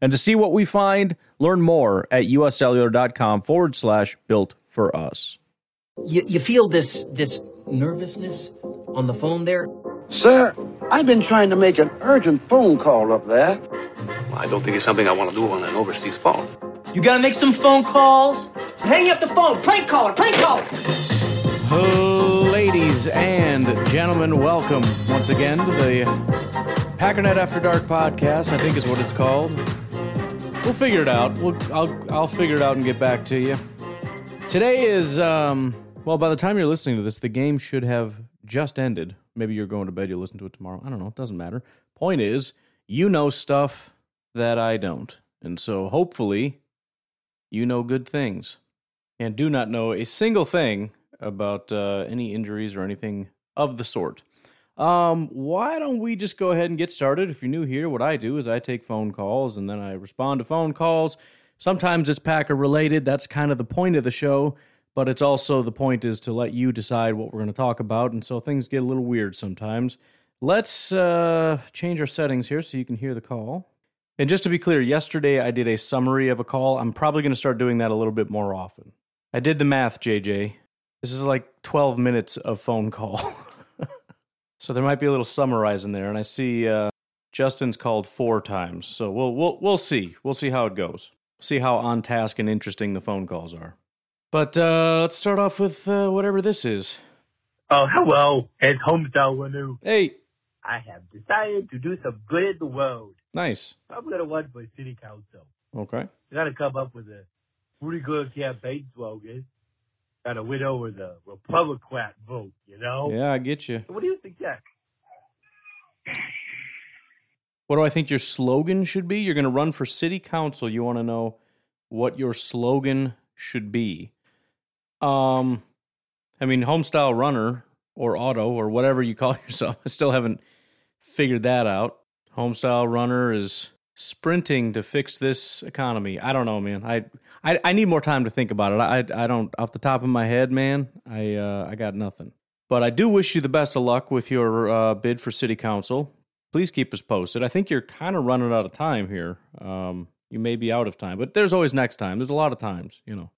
And to see what we find, learn more at uscellular.com forward slash built for us. You, you feel this this nervousness on the phone there? Sir, I've been trying to make an urgent phone call up there. I don't think it's something I want to do on an overseas phone. You gotta make some phone calls. Hang up the phone. Prank caller. Prank caller. Ladies and gentlemen, welcome once again to the Packernet After Dark podcast. I think is what it's called. We'll figure it out. We'll, I'll I'll figure it out and get back to you. Today is um well, by the time you're listening to this, the game should have just ended. Maybe you're going to bed. You'll listen to it tomorrow. I don't know. It doesn't matter. Point is, you know stuff that I don't, and so hopefully, you know good things, and do not know a single thing about uh, any injuries or anything of the sort. Um, why don't we just go ahead and get started? If you're new here, what I do is I take phone calls and then I respond to phone calls. Sometimes it's Packer related. That's kind of the point of the show, but it's also the point is to let you decide what we're going to talk about. And so things get a little weird sometimes. Let's uh, change our settings here so you can hear the call. And just to be clear, yesterday I did a summary of a call. I'm probably going to start doing that a little bit more often. I did the math, JJ. This is like 12 minutes of phone call. so there might be a little summarizing there. And I see uh, Justin's called four times. So we'll, we'll, we'll see. We'll see how it goes. See how on task and interesting the phone calls are. But uh, let's start off with uh, whatever this is. Oh, hello. It's Homestyle Wanu. Hey, I have decided to do some good in the world. nice. I'm going to run for city council. Okay. I got to come up with a pretty good campaign slogan. Got to win over the Republican vote, you know? Yeah, I get you. What do you think, Jack? What do I think your slogan should be? You're going to run for city council. You want to know what your slogan should be. Um, I mean, homestyle runner or auto or whatever you call yourself. I still haven't figured that out. Homestyle runner is sprinting to fix this economy. I don't know, man. I I, I need more time to think about it. I I don't off the top of my head, man. I uh, I got nothing. But I do wish you the best of luck with your uh, bid for city council. Please keep us posted. I think you're kind of running out of time here. Um, you may be out of time, but there's always next time. There's a lot of times, you know.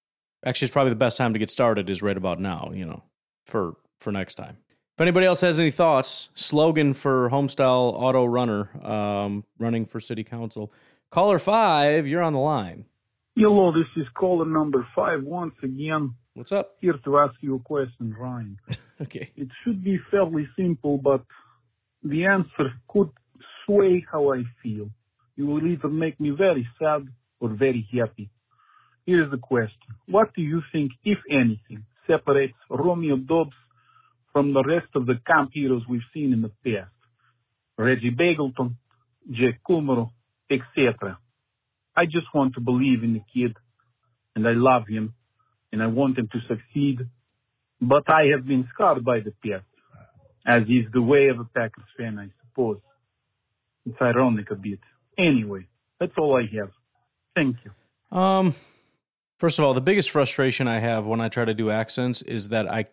Actually, it's probably the best time to get started is right about now, you know, for for next time. If anybody else has any thoughts, slogan for Homestyle Auto Runner um, running for City Council, caller five, you're on the line. Hello, this is caller number five once again. What's up? Here to ask you a question, Ryan. Okay. It should be fairly simple, but the answer could sway how I feel. You will either make me very sad or very happy. Here's the question. What do you think, if anything, separates Romeo Doubs from the rest of the camp heroes we've seen in the past? Reggie Begelton, Jack Kumerow, etc. I just want to believe in the kid, and I love him, and I want him to succeed. But I have been scarred by the past, as is the way of a Packers fan, I suppose. It's ironic a bit. Anyway, that's all I have. Thank you. Um, first of all, the biggest frustration I have when I try to do accents is that I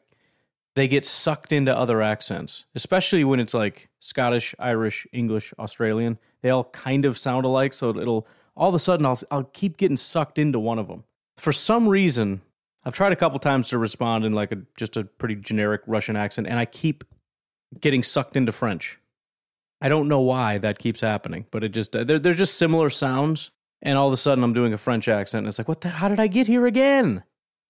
they get sucked into other accents, especially when it's like Scottish, Irish, English, Australian. They all kind of sound alike, so it'll all of a sudden I'll I'll keep getting sucked into one of them. For some reason, I've tried a couple times to respond in like a just a pretty generic Russian accent, and I keep getting sucked into French. I don't know why that keeps happening, but it just they're, they're just similar sounds, and all of a sudden I'm doing a French accent, and it's like, what the? How did I get here again?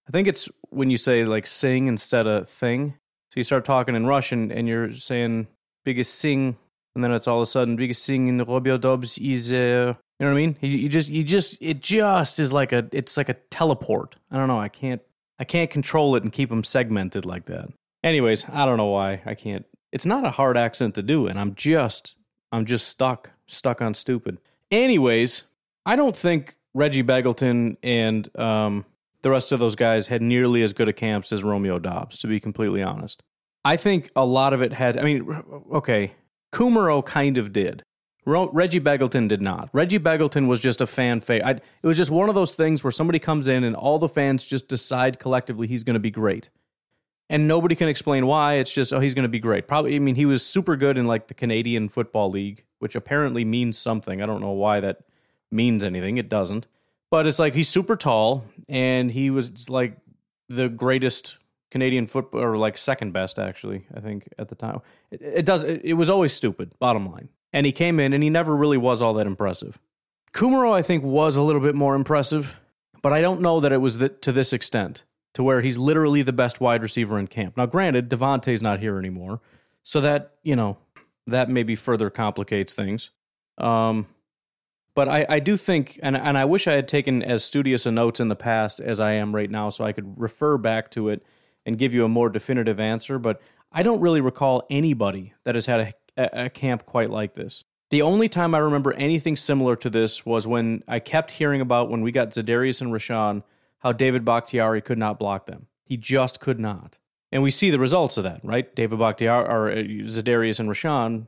I think it's when you say like sing instead of thing. So you start talking in Russian, and you're saying biggest sing, and then it's all of a sudden biggest sing in Robio Dobbs is. Uh, you know what I mean? You, you just, you just, it just is like a, it's like a teleport. I don't know. I can't, I can't control it and keep them segmented like that. Anyways, I don't know why I can't. It's not a hard accent to do, and I'm just, I'm just stuck, stuck on stupid. Anyways, I don't think Reggie Begelton and um, the rest of those guys had nearly as good a camps as Romeo Doubs, to be completely honest. I think a lot of it had, I mean, okay, Kumerow kind of did. Reggie Begelton did not. Reggie Begelton was just a fan favorite. It was just one of those things where somebody comes in and all the fans just decide collectively he's going to be great. And nobody can explain why. It's just, oh, he's going to be great. Probably, I mean, he was super good in like the Canadian Football League, which apparently means something. I don't know why that means anything. It doesn't. But it's like he's super tall and he was like the greatest Canadian football, or like second best actually, I think at the time. It, it does. It, it, was always stupid. Bottom line, and he came in and he never really was all that impressive. Kumerow, I think, was a little bit more impressive, but I don't know that it was to this extent, to where he's literally the best wide receiver in camp. Now, granted, Davante's not here anymore, so that you know that maybe further complicates things. Um, but I, I do think, and, and I wish I had taken as studious a notes in the past as I am right now, so I could refer back to it and give you a more definitive answer. But I don't really recall anybody that has had a, a camp quite like this. The only time I remember anything similar to this was when I kept hearing about when we got Za'Darius and Rashan, how David Bakhtiari could not block them. He just could not. And we see the results of that, right? David Bakhtiari, or uh, Za'Darius and Rashan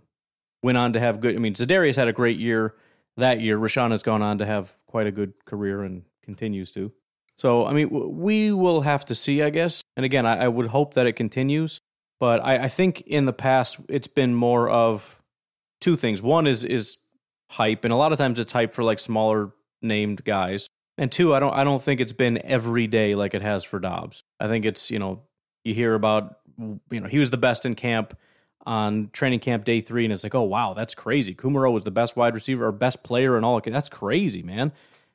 went on to have good. I mean, Za'Darius had a great year that year. Rashan has gone on to have quite a good career and continues to. So, I mean, we will have to see, I guess. And again, I, I would hope that it continues. But I, I, think in the past, it's been more of two things. One is is hype, and a lot of times it's hype for like smaller named guys. And two, I don't I don't think it's been every day like it has for Doubs. I think it's you know you hear about you know he was the best in camp on training camp day three, and it's like, oh wow, that's crazy. Kumerow was the best wide receiver or best player and all. That's crazy, man.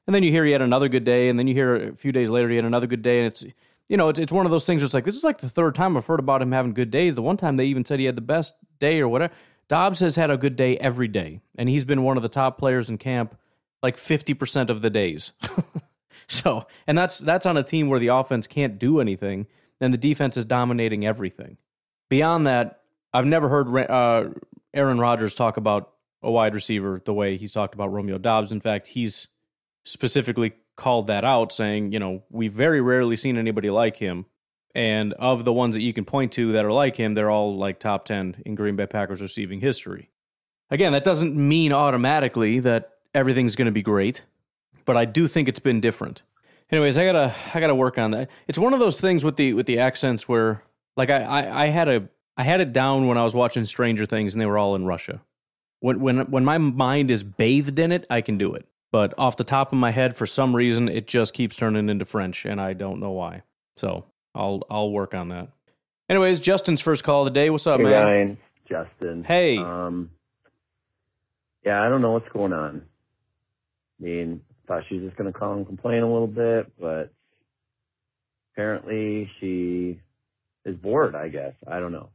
And then you hear he had another good day, and then you hear a few days later he had another good day, and it's you know it's it's one of those things. Where it's like this is like the third time I've heard about him having good days. The one time they even said he had the best day or whatever. Doubs has had a good day every day, and he's been one of the top players in camp like fifty percent of the days. so, and that's that's on a team where the offense can't do anything, and the defense is dominating everything. Beyond that, I've never heard uh, Aaron Rodgers talk about a wide receiver the way he's talked about Romeo Doubs. In fact, he's specifically called that out, saying, you know, we've very rarely seen anybody like him. And of the ones that you can point to that are like him, they're all like top 10 in Green Bay Packers receiving history. Again, that doesn't mean automatically that everything's going to be great, but I do think it's been different. Anyways, I gotta I gotta work on that. It's one of those things with the with the accents where like I, I, I had a I had it down when I was watching Stranger Things and they were all in Russia. When when when my mind is bathed in it, I can do it. But off the top of my head, for some reason, it just keeps turning into French, and I don't know why. So I'll I'll work on that. Anyways, Justin's first call of the day. What's up, hey, man? Ryan, Justin. Hey. Um. Yeah, I don't know what's going on. I mean, thought she was just gonna call and complain a little bit, but apparently she is bored. I guess I don't know.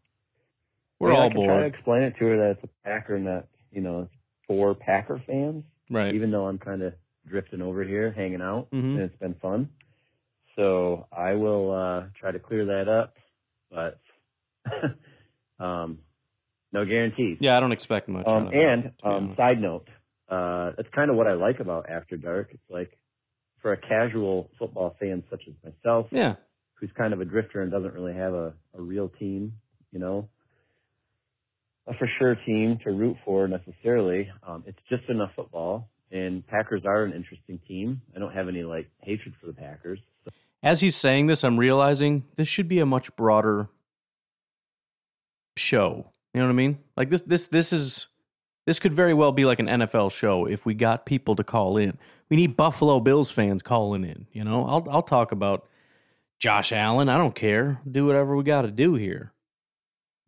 We're I mean, all I can bored. Try to explain it to her that it's a Packer and that you know for Packer fans right. even though I'm kind of drifting over here, hanging out, Mhm. and it's been fun. So I will uh, try to clear that up, but um, no guarantees. Yeah, I don't expect much. Um, of that, and um, side note, uh, that's kind of what I like about After Dark. It's like for a casual football fan such as myself, yeah, who's kind of a drifter and doesn't really have a, a real team, you know, a for sure team to root for necessarily. Um, it's just enough football, and Packers are an interesting team. I don't have any like hatred for the Packers. So, as he's saying this, I'm realizing this should be a much broader show. You know what I mean? Like this, this, this is this could very well be like an NFL show if we got people to call in. We need Buffalo Bills fans calling in. You know, I'll I'll talk about Josh Allen. I don't care. Do whatever we got to do here.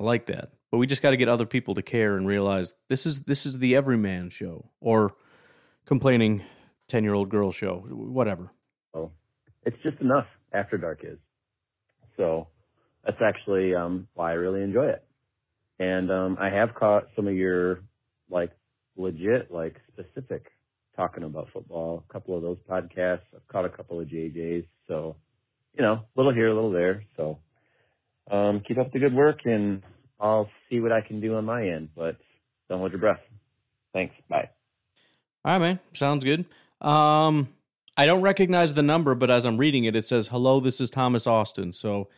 I like that, but we just got to get other people to care and realize this is this is the everyman show or complaining ten year old girl show, whatever. so it's just enough. After Dark is. So that's actually um, why I really enjoy it. And um, I have caught some of your like legit, like specific talking about football. A couple of those podcasts. I've caught a couple of JJ's. So, you know, little here, a little there. So, um, keep up the good work and I'll see what I can do on my end, but don't hold your breath. Thanks. Bye. All right, man. Sounds good. Um, I don't recognize the number, but as I'm reading it, it says, "Hello, this is Thomas Austin." So,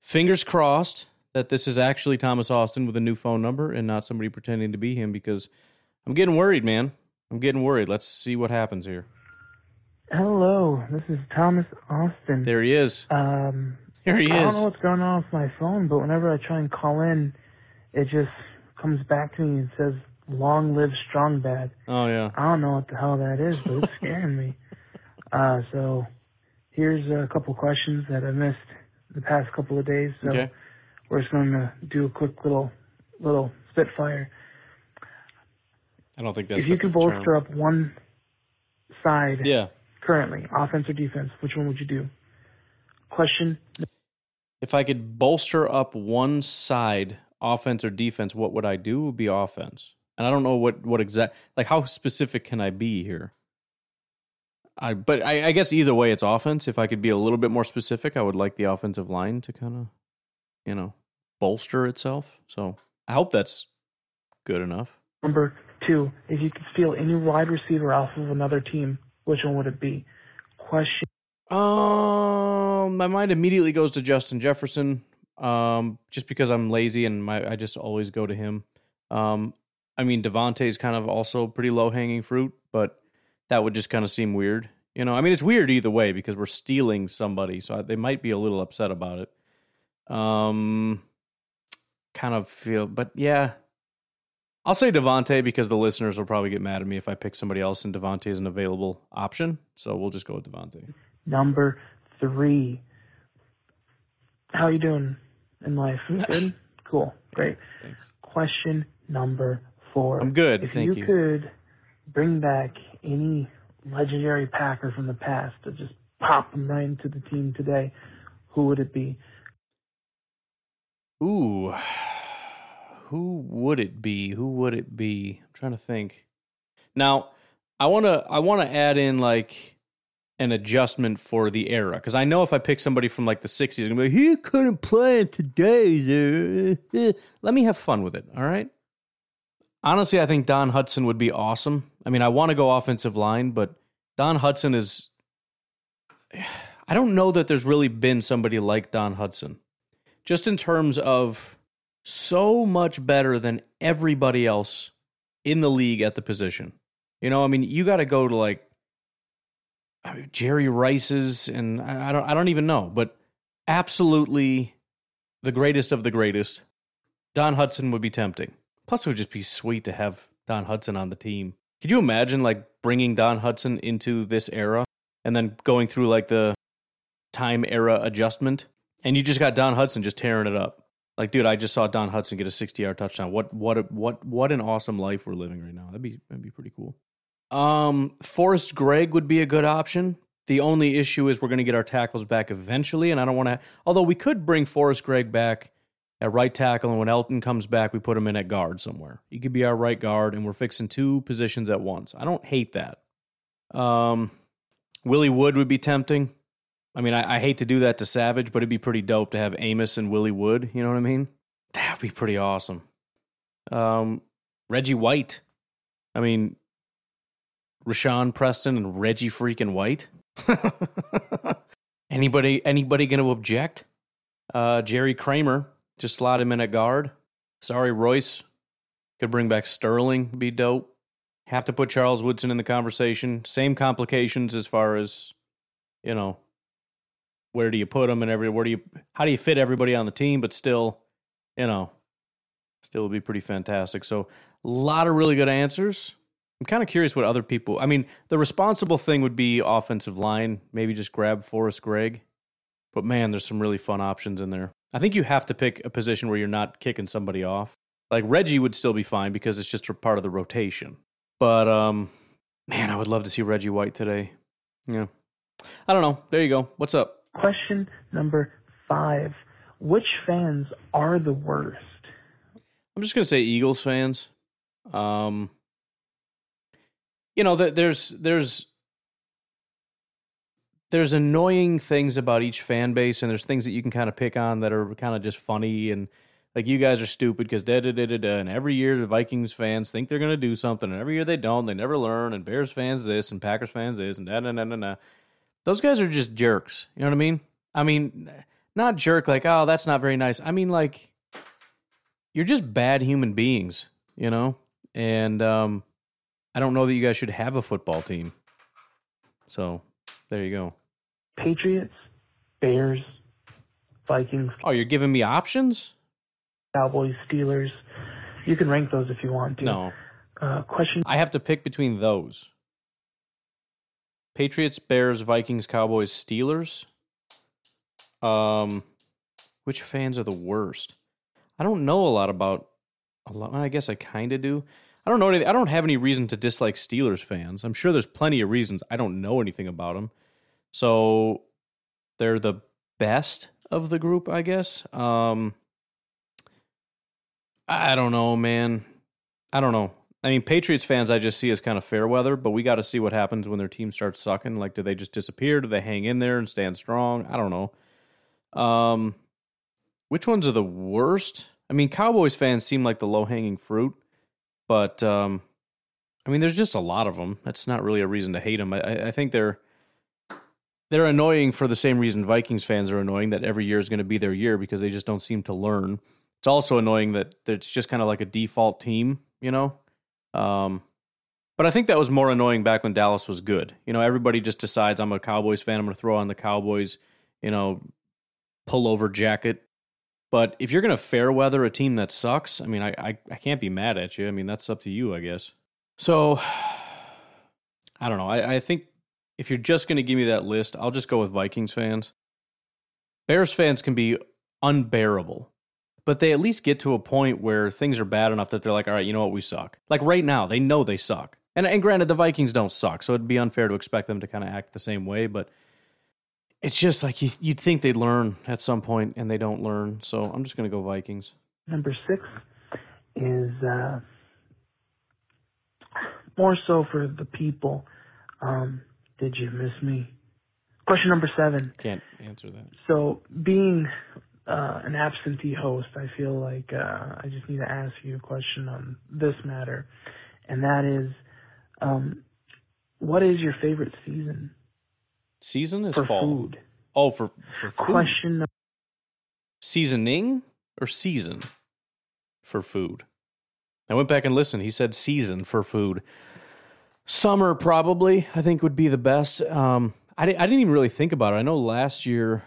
fingers crossed that this is actually Thomas Austin with a new phone number and not somebody pretending to be him because I'm getting worried, man. I'm getting worried. Let's see what happens here. Hello, this is Thomas Austin. There he is. Um, Here he I don't is. know what's going on with my phone, but whenever I try and call in, it just comes back to me and says "Long live Strong Bad." Oh yeah. I don't know what the hell that is, but it's scaring me. Uh, so here's a couple questions that I missed the past couple of days. So Okay. we're just going to do a quick little little spitfire. I don't think that's if you could term. bolster up one side Yeah. currently, offense or defense, which one would you do? Question If I could bolster up one side, offense or defense, what would I do? Would be offense. And I don't know what what exact like how specific can I be here? I but I, I guess either way it's offense. If I could be a little bit more specific, I would like the offensive line to kind of, you know, bolster itself. So I hope that's good enough. number two: If you could steal any wide receiver off of another team, which one would it be? Question Um, my mind immediately goes to Justin Jefferson. Um, just because I'm lazy and my I just always go to him. Um, I mean Davante's kind of also pretty low hanging fruit, but that would just kind of seem weird. You know, I mean it's weird either way because we're stealing somebody, so they might be a little upset about it. Um, kind of feel, but yeah, I'll say Davante because the listeners will probably get mad at me if I pick somebody else and Davante is an available option. So we'll just go with Davante. number three: How are you doing in life? Good, cool, great. Thanks. Question number four: I'm good, If thank you, you. could bring back any legendary Packer from the past to just pop them right into the team today, who would it be? Ooh, who would it be? Who would it be? I'm trying to think. Now, I want to I want to add in like an adjustment for the era because I know if I pick somebody from like the 60s, I'm gonna be like, he couldn't play in today's. era." Let me have fun with it. All right. Honestly, I think Don Hutson would be awesome. I mean, I want to go offensive line, but Don Hutson is. I don't know that there's really been somebody like Don Hutson just in terms of so much better than everybody else in the league at the position. You know, I mean, you got to go to like Jerry Rice's, and I don't, I don't even know, but absolutely the greatest of the greatest. Don Hutson would be tempting. Plus, it would just be sweet to have Don Hutson on the team. Could you imagine like bringing Don Hutson into this era and then going through like the time era adjustment? and you just got Don Hutson just tearing it up. Like, dude, I just saw Don Hutson get a 60-yard touchdown. What what a, what what an awesome life we're living right now. That'd be that'd be pretty cool. Um, Forrest Gregg would be a good option. The only issue is we're going to get our tackles back eventually, and I don't want to. Although we could bring Forrest Gregg back at right tackle, and when Elgton comes back, we put him in at guard somewhere. He could be our right guard, and we're fixing two positions at once. I don't hate that. Um, Willie Wood would be tempting. I mean, I, I hate to do that to Savage, but it'd be pretty dope to have Amos and Willie Wood. You know what I mean? That'd be pretty awesome. Um, Reggie White. I mean, Rashan Preston and Reggie freaking White. anybody? Anybody going to object? Uh, Jerry Kramer. Just slot him in at guard. Sorry, Royce. Could bring back Sterling. Be dope. Have to put Charles Woodson in the conversation. Same complications as far as, you know, where do you put them and every where do you how do you fit everybody on the team but still you know still would be pretty fantastic so a lot of really good answers i'm kind of curious what other people i mean the responsible thing would be offensive line maybe just grab Forrest Gregg. But man there's some really fun options in there. I think you have to pick a position where you're not kicking somebody off. Like Reggie would still be fine because it's just a part of the rotation. But um man i would love to see Reggie White today. Yeah. I don't know. There you go. What's up? Question number five: Which fans are the worst? I'm just gonna say Eagles fans. Um, you know, th- there's there's there's annoying things about each fan base, and there's things that you can kind of pick on that are kind of just funny and like you guys are stupid because da da da da da. And every year the Vikings fans think they're gonna do something, and every year they don't. They never learn. And Bears fans this, and Packers fans this, and da da da da da. those guys are just jerks. You know what I mean? I mean, not jerk like, oh, that's not very nice. I mean, like, you're just bad human beings, you know? And um, I don't know that you guys should have a football team. So there you go. Patriots, Bears, Vikings, Oh, you're giving me options? Cowboys, Steelers. You can rank those if you want to. No. Uh, question I have to pick between those Patriots, Bears, Vikings, Cowboys, Steelers. Um, which fans are the worst? I don't know a lot about. A lot, I guess I kind of do. I don't know. anything. I don't have any reason to dislike Steelers fans. I'm sure there's plenty of reasons. I don't know anything about them. So they're the best of the group, I guess. Um, I don't know, man. I don't know. I mean, Patriots fans, I just see as kind of fair weather, but we got to see what happens when their team starts sucking. Like, do they just disappear? Do they hang in there and stand strong? I don't know. Um, which ones are the worst? I mean, Cowboys fans seem like the low hanging fruit, but um, I mean, there's just a lot of them. That's not really a reason to hate them. I, I think they're they're annoying for the same reason Vikings fans are annoying. That every year is going to be their year because they just don't seem to learn. It's also annoying that it's just kind of like a default team, you know. Um, but I think that was more annoying back when Dallas was good. You know, everybody just decides I'm a Cowboys fan. I'm going to throw on the Cowboys, you know, pullover jacket. But if you're going to fair weather a team that sucks, I mean, I, I I can't be mad at you. I mean, that's up to you, I guess. So I don't know. I, I think if you're just going to give me that list, I'll just go with Vikings fans. Bears fans can be unbearable, but they at least get to a point where things are bad enough that they're like, all right, you know what, we suck. Like right now, they know they suck. And, and granted, the Vikings don't suck, so it'd be unfair to expect them to kind of act the same way, but it's just like you, you'd think they'd learn at some point, and they don't learn. So I'm just going to go Vikings. number six is uh, more so for the people. Um, did you miss me? Question number seven. Can't answer that. So, being uh, an absentee host, I feel like uh, I just need to ask you a question on this matter, and that is, um, what is your favorite season Season is for fall. food? Oh, for, for food. Question seasoning or season for food. I went back and listened. He said season for food. Summer probably I think would be the best. Um, I di- I didn't even really think about it. I know last year,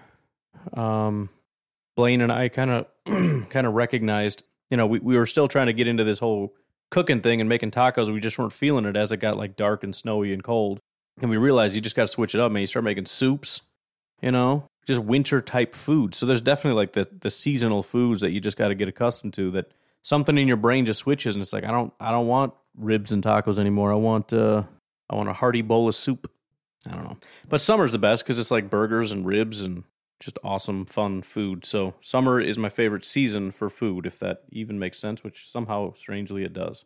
um, Blaine and I kind of kind of recognized. You know, we we were still trying to get into this whole cooking thing and making tacos. We just weren't feeling it as it got like dark and snowy and cold. And we realized you just got to switch it up, man. You start making soups, you know, just winter type food. So there's definitely like the the seasonal foods that you just got to get accustomed to. That something in your brain just switches, and it's like I don't I don't want ribs and tacos anymore. I want uh I want a hearty bowl of soup. I don't know, but summer's the best because it's like burgers and ribs and just awesome fun food. So summer is my favorite season for food, if that even makes sense. Which somehow strangely it does.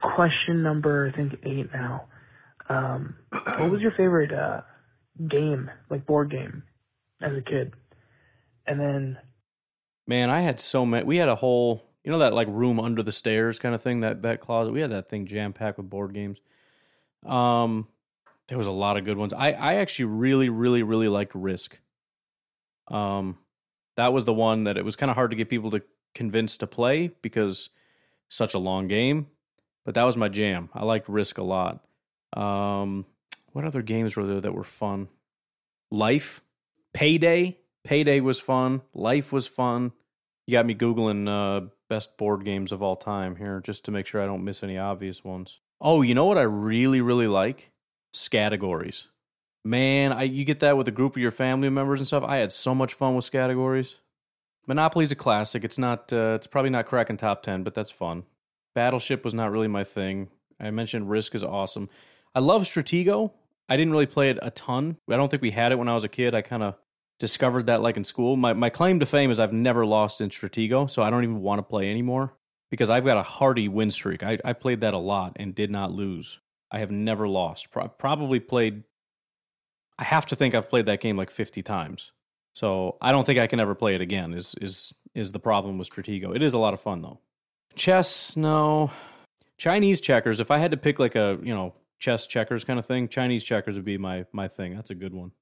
question number I think eight now. Um, what was your favorite uh, game, like board game, as a kid? And then Man, I had so many. We had a whole, you know, that like room under the stairs kind of thing. That that closet. We had that thing jam packed with board games. Um, there was a lot of good ones. I I actually really really really liked Risk. Um, that was the one that it was kind of hard to get people to convince to play because such a long game. But that was my jam. I liked Risk a lot. Um, what other games were there that were fun? Life, Payday. Payday was fun. Life was fun. You got me googling uh, best board games of all time here, just to make sure I don't miss any obvious ones. Oh, you know what I really really like? Scattergories. Man, I you get that with a group of your family members and stuff. I had so much fun with Scattergories. Monopoly's a classic. It's not. Uh, it's probably not cracking top ten, but that's fun. Battleship was not really my thing. I mentioned Risk is awesome. I love Stratego. I didn't really play it a ton. I don't think we had it when I was a kid. I kind of discovered that like in school. My my claim to fame is I've never lost in Stratego, so I don't even want to play anymore because I've got a hearty win streak. I, I played that a lot and did not lose. I have never lost. Pro- probably played. I have to think I've played that game like fifty times. So I don't think I can ever play it again. Is is is the problem with Stratego? It is a lot of fun though. Chess, no. Chinese checkers. If I had to pick like a you know chess checkers kind of thing, Chinese checkers would be my my thing. That's a good one.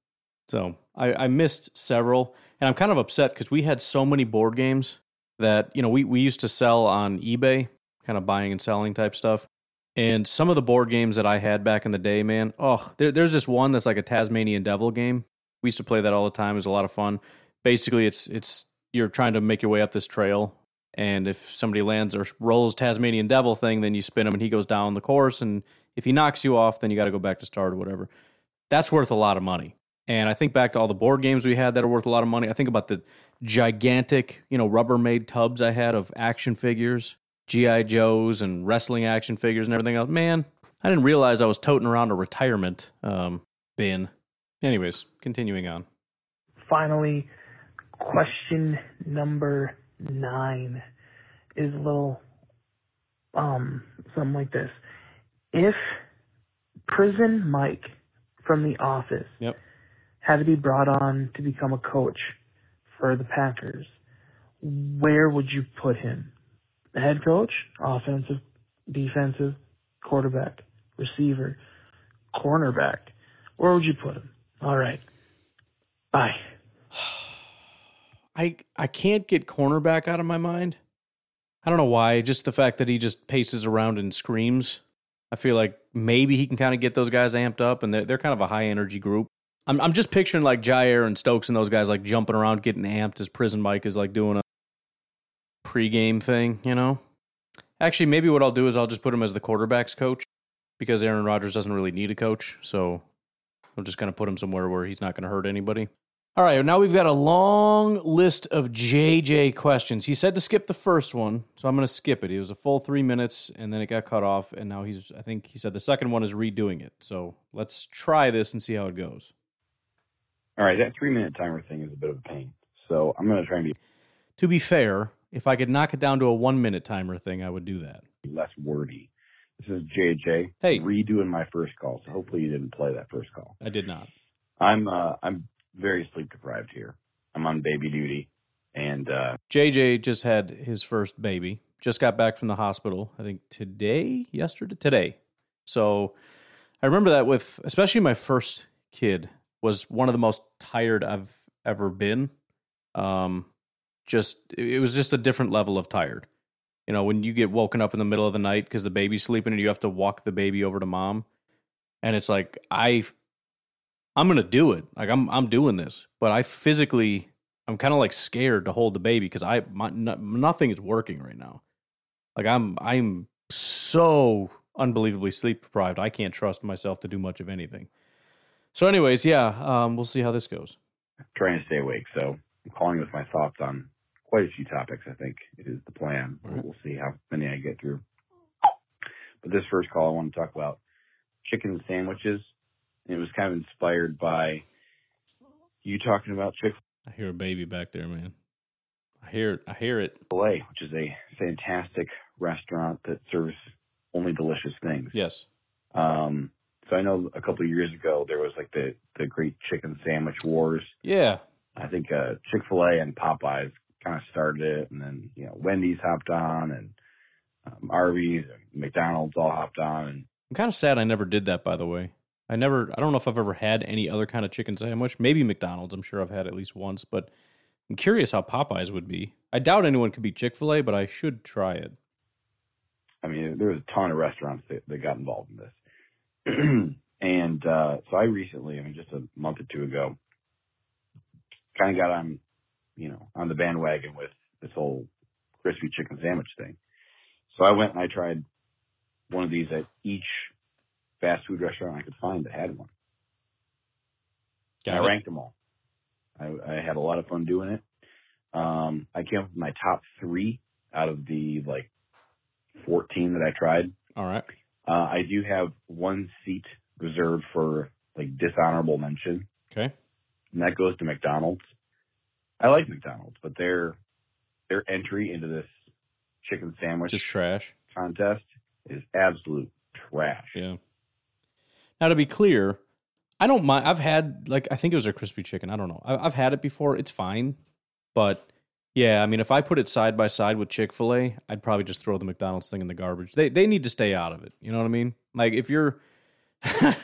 So I, I missed several, and I'm kind of upset because we had so many board games that you know we we used to sell on eBay, kind of buying and selling type stuff. And some of the board games that I had back in the day, man, oh, there, there's this one that's like a Tasmanian Devil game. We used to play that all the time. It was a lot of fun. Basically, it's it's you're trying to make your way up this trail, and if somebody lands or rolls Tasmanian Devil thing, then you spin him and he goes down the course. And if he knocks you off, then you got to go back to start or whatever. That's worth a lot of money. And I think back to all the board games we had that are worth a lot of money. I think about the gigantic, you know, Rubbermaid tubs I had of action figures, GI Joes, and wrestling action figures and everything else. Man, I didn't realize I was toting around a retirement um, bin. Anyways, continuing on. Finally, question number nine is a little um something like this. If prison Mike from the office Yep. had to be brought on to become a coach for the Packers, where would you put him? The head coach, offensive, defensive, quarterback, receiver, cornerback. Where would you put him? All right. Bye. I I can't get cornerback out of my mind. I don't know why. Just the fact that he just paces around and screams. I feel like maybe he can kind of get those guys amped up, and they're they're kind of a high energy group. I'm I'm just picturing like Jaire and Stokes and those guys like jumping around, getting amped as Prison Mike is like doing a pregame thing. You know. Actually, maybe what I'll do is I'll just put him as the quarterbacks coach because Aaron Rodgers doesn't really need a coach, so I'm just going to put him somewhere where he's not going to hurt anybody. All right, now we've got a long list of JJ questions. He said to skip the first one, so I'm going to skip it. It was a full three minutes, and then it got cut off, and now he's, I think he said the second one is redoing it. So let's try this and see how it goes. All right, that three minute timer thing is a bit of a pain. So I'm going to try and be To be fair, if I could knock it down to a one minute timer thing, I would do that. less wordy. This is JJ. Hey. redoing my first call. So hopefully you didn't play that first call. I did not. I'm uh, I'm very sleep deprived here. I'm on baby duty, and uh, JJ just had his first baby. Just got back from the hospital. I think today, yesterday, today. So I remember that with especially my first kid was one of the most tired I've ever been. Um, just it was just a different level of tired. You know, when you get woken up in the middle of the night because the baby's sleeping and you have to walk the baby over to mom, and it's like I, I'm gonna do it. Like I'm I'm doing this, but I physically I'm kind of like scared to hold the baby because I my, no, nothing is working right now. Like I'm I'm so unbelievably sleep deprived. I can't trust myself to do much of anything. So, anyways, yeah, um, we'll see how this goes. trying to stay awake. So I'm calling with my thoughts on quite a few topics. I think it is the plan. Right. We'll see how many I get through. But this first call, I want to talk about chicken sandwiches. It was kind of inspired by you talking about Chick I hear a baby back there, man. I hear it. I hear it. Fil A, which is a fantastic restaurant that serves only delicious things. Yes. Um, so I know a couple of years ago there was like the the great chicken sandwich wars. Yeah. I think uh, Chick Fil A and Popeyes kind of started it, and then you know Wendy's hopped on, and um, Arby's and McDonald's all hopped on, and I'm kind of sad I never did that, by the way. I never, I don't know if I've ever had any other kind of chicken sandwich. Maybe McDonald's. I'm sure I've had at least once, but I'm curious how Popeyes would be. I doubt anyone could beat Chick fil A, but I should try it. I mean there was a ton of restaurants that, that got involved in this. and uh, so I recently, I mean just a month or two ago, kind of got on, you know, on the bandwagon with this whole crispy chicken sandwich thing. So I went and I tried one of these at each fast food restaurant I could find that had one. Got I it. ranked them all. I, I had a lot of fun doing it. Um, I came up with my top three out of the like 14 that I tried. All right. Uh, I do have one seat reserved for like dishonorable mention, Okay. and that goes to McDonald's. I like McDonald's, but their their entry into this chicken sandwich Just trash. contest is absolute trash. Yeah. Now to be clear, I don't mind. I've had like I think it was a crispy chicken. I don't know. I, I've had it before. It's fine, but yeah, I mean, if I put it side by side with Chick Fil A, I'd probably just throw the McDonald's thing in the garbage. They they need to stay out of it. You know what I mean? Like if you're, I'm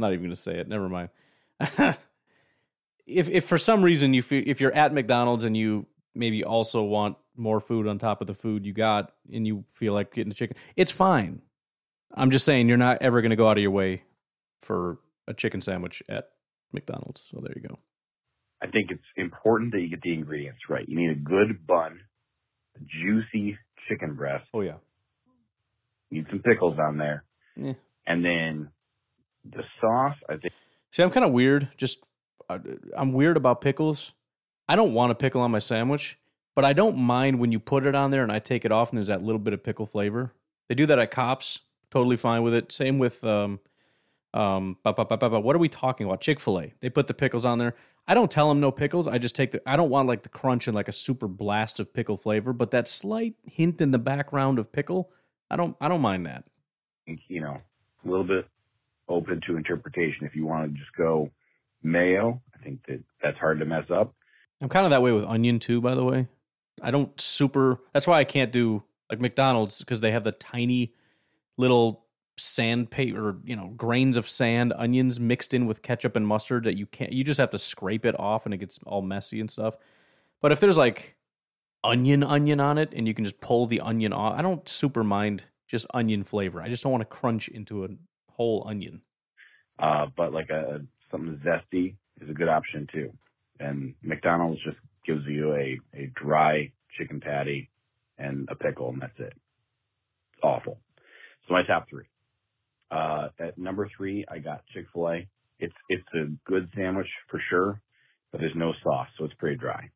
not even to say it. Never mind. if if for some reason you feel if you're at McDonald's and you maybe also want more food on top of the food you got and you feel like getting the chicken, it's fine. I'm just saying you're not ever going to go out of your way for a chicken sandwich at McDonald's. So there you go. I think it's important that you get the ingredients right. You need a good bun, a juicy chicken breast. Oh yeah. You need some pickles on there. Yeah. And then the sauce, I think See, I'm kind of weird. Just uh, I'm weird about pickles. I don't want a pickle on my sandwich, but I don't mind when you put it on there and I take it off and there's that little bit of pickle flavor. They do that at Cops. Totally fine with it. Same with um um ba, ba, ba, ba, ba. what are we talking about? Chick-fil-A. They put the pickles on there. I don't tell them no pickles. I just take the I don't want like the crunch and like a super blast of pickle flavor, but that slight hint in the background of pickle, I don't I don't mind that. you know, a little bit open to interpretation. If you want to just go mayo, I think that that's hard to mess up. I'm kind of that way with onion too, by the way. I don't super. That's why I can't do like McDonald's because they have the tiny little sandpaper, you know, grains of sand onions mixed in with ketchup and mustard that you can't. You just have to scrape it off and it gets all messy and stuff. But if there's like onion onion on it and you can just pull the onion off, I don't super mind just onion flavor. I just don't want to crunch into a whole onion. Uh, but like a something zesty is a good option too. And McDonald's just gives you a, a dry chicken patty and a pickle and that's it. It's awful. So my top three. Uh, at number three, I got Chick-fil-A. It's, it's a good sandwich for sure, but there's no sauce, so it's pretty dry.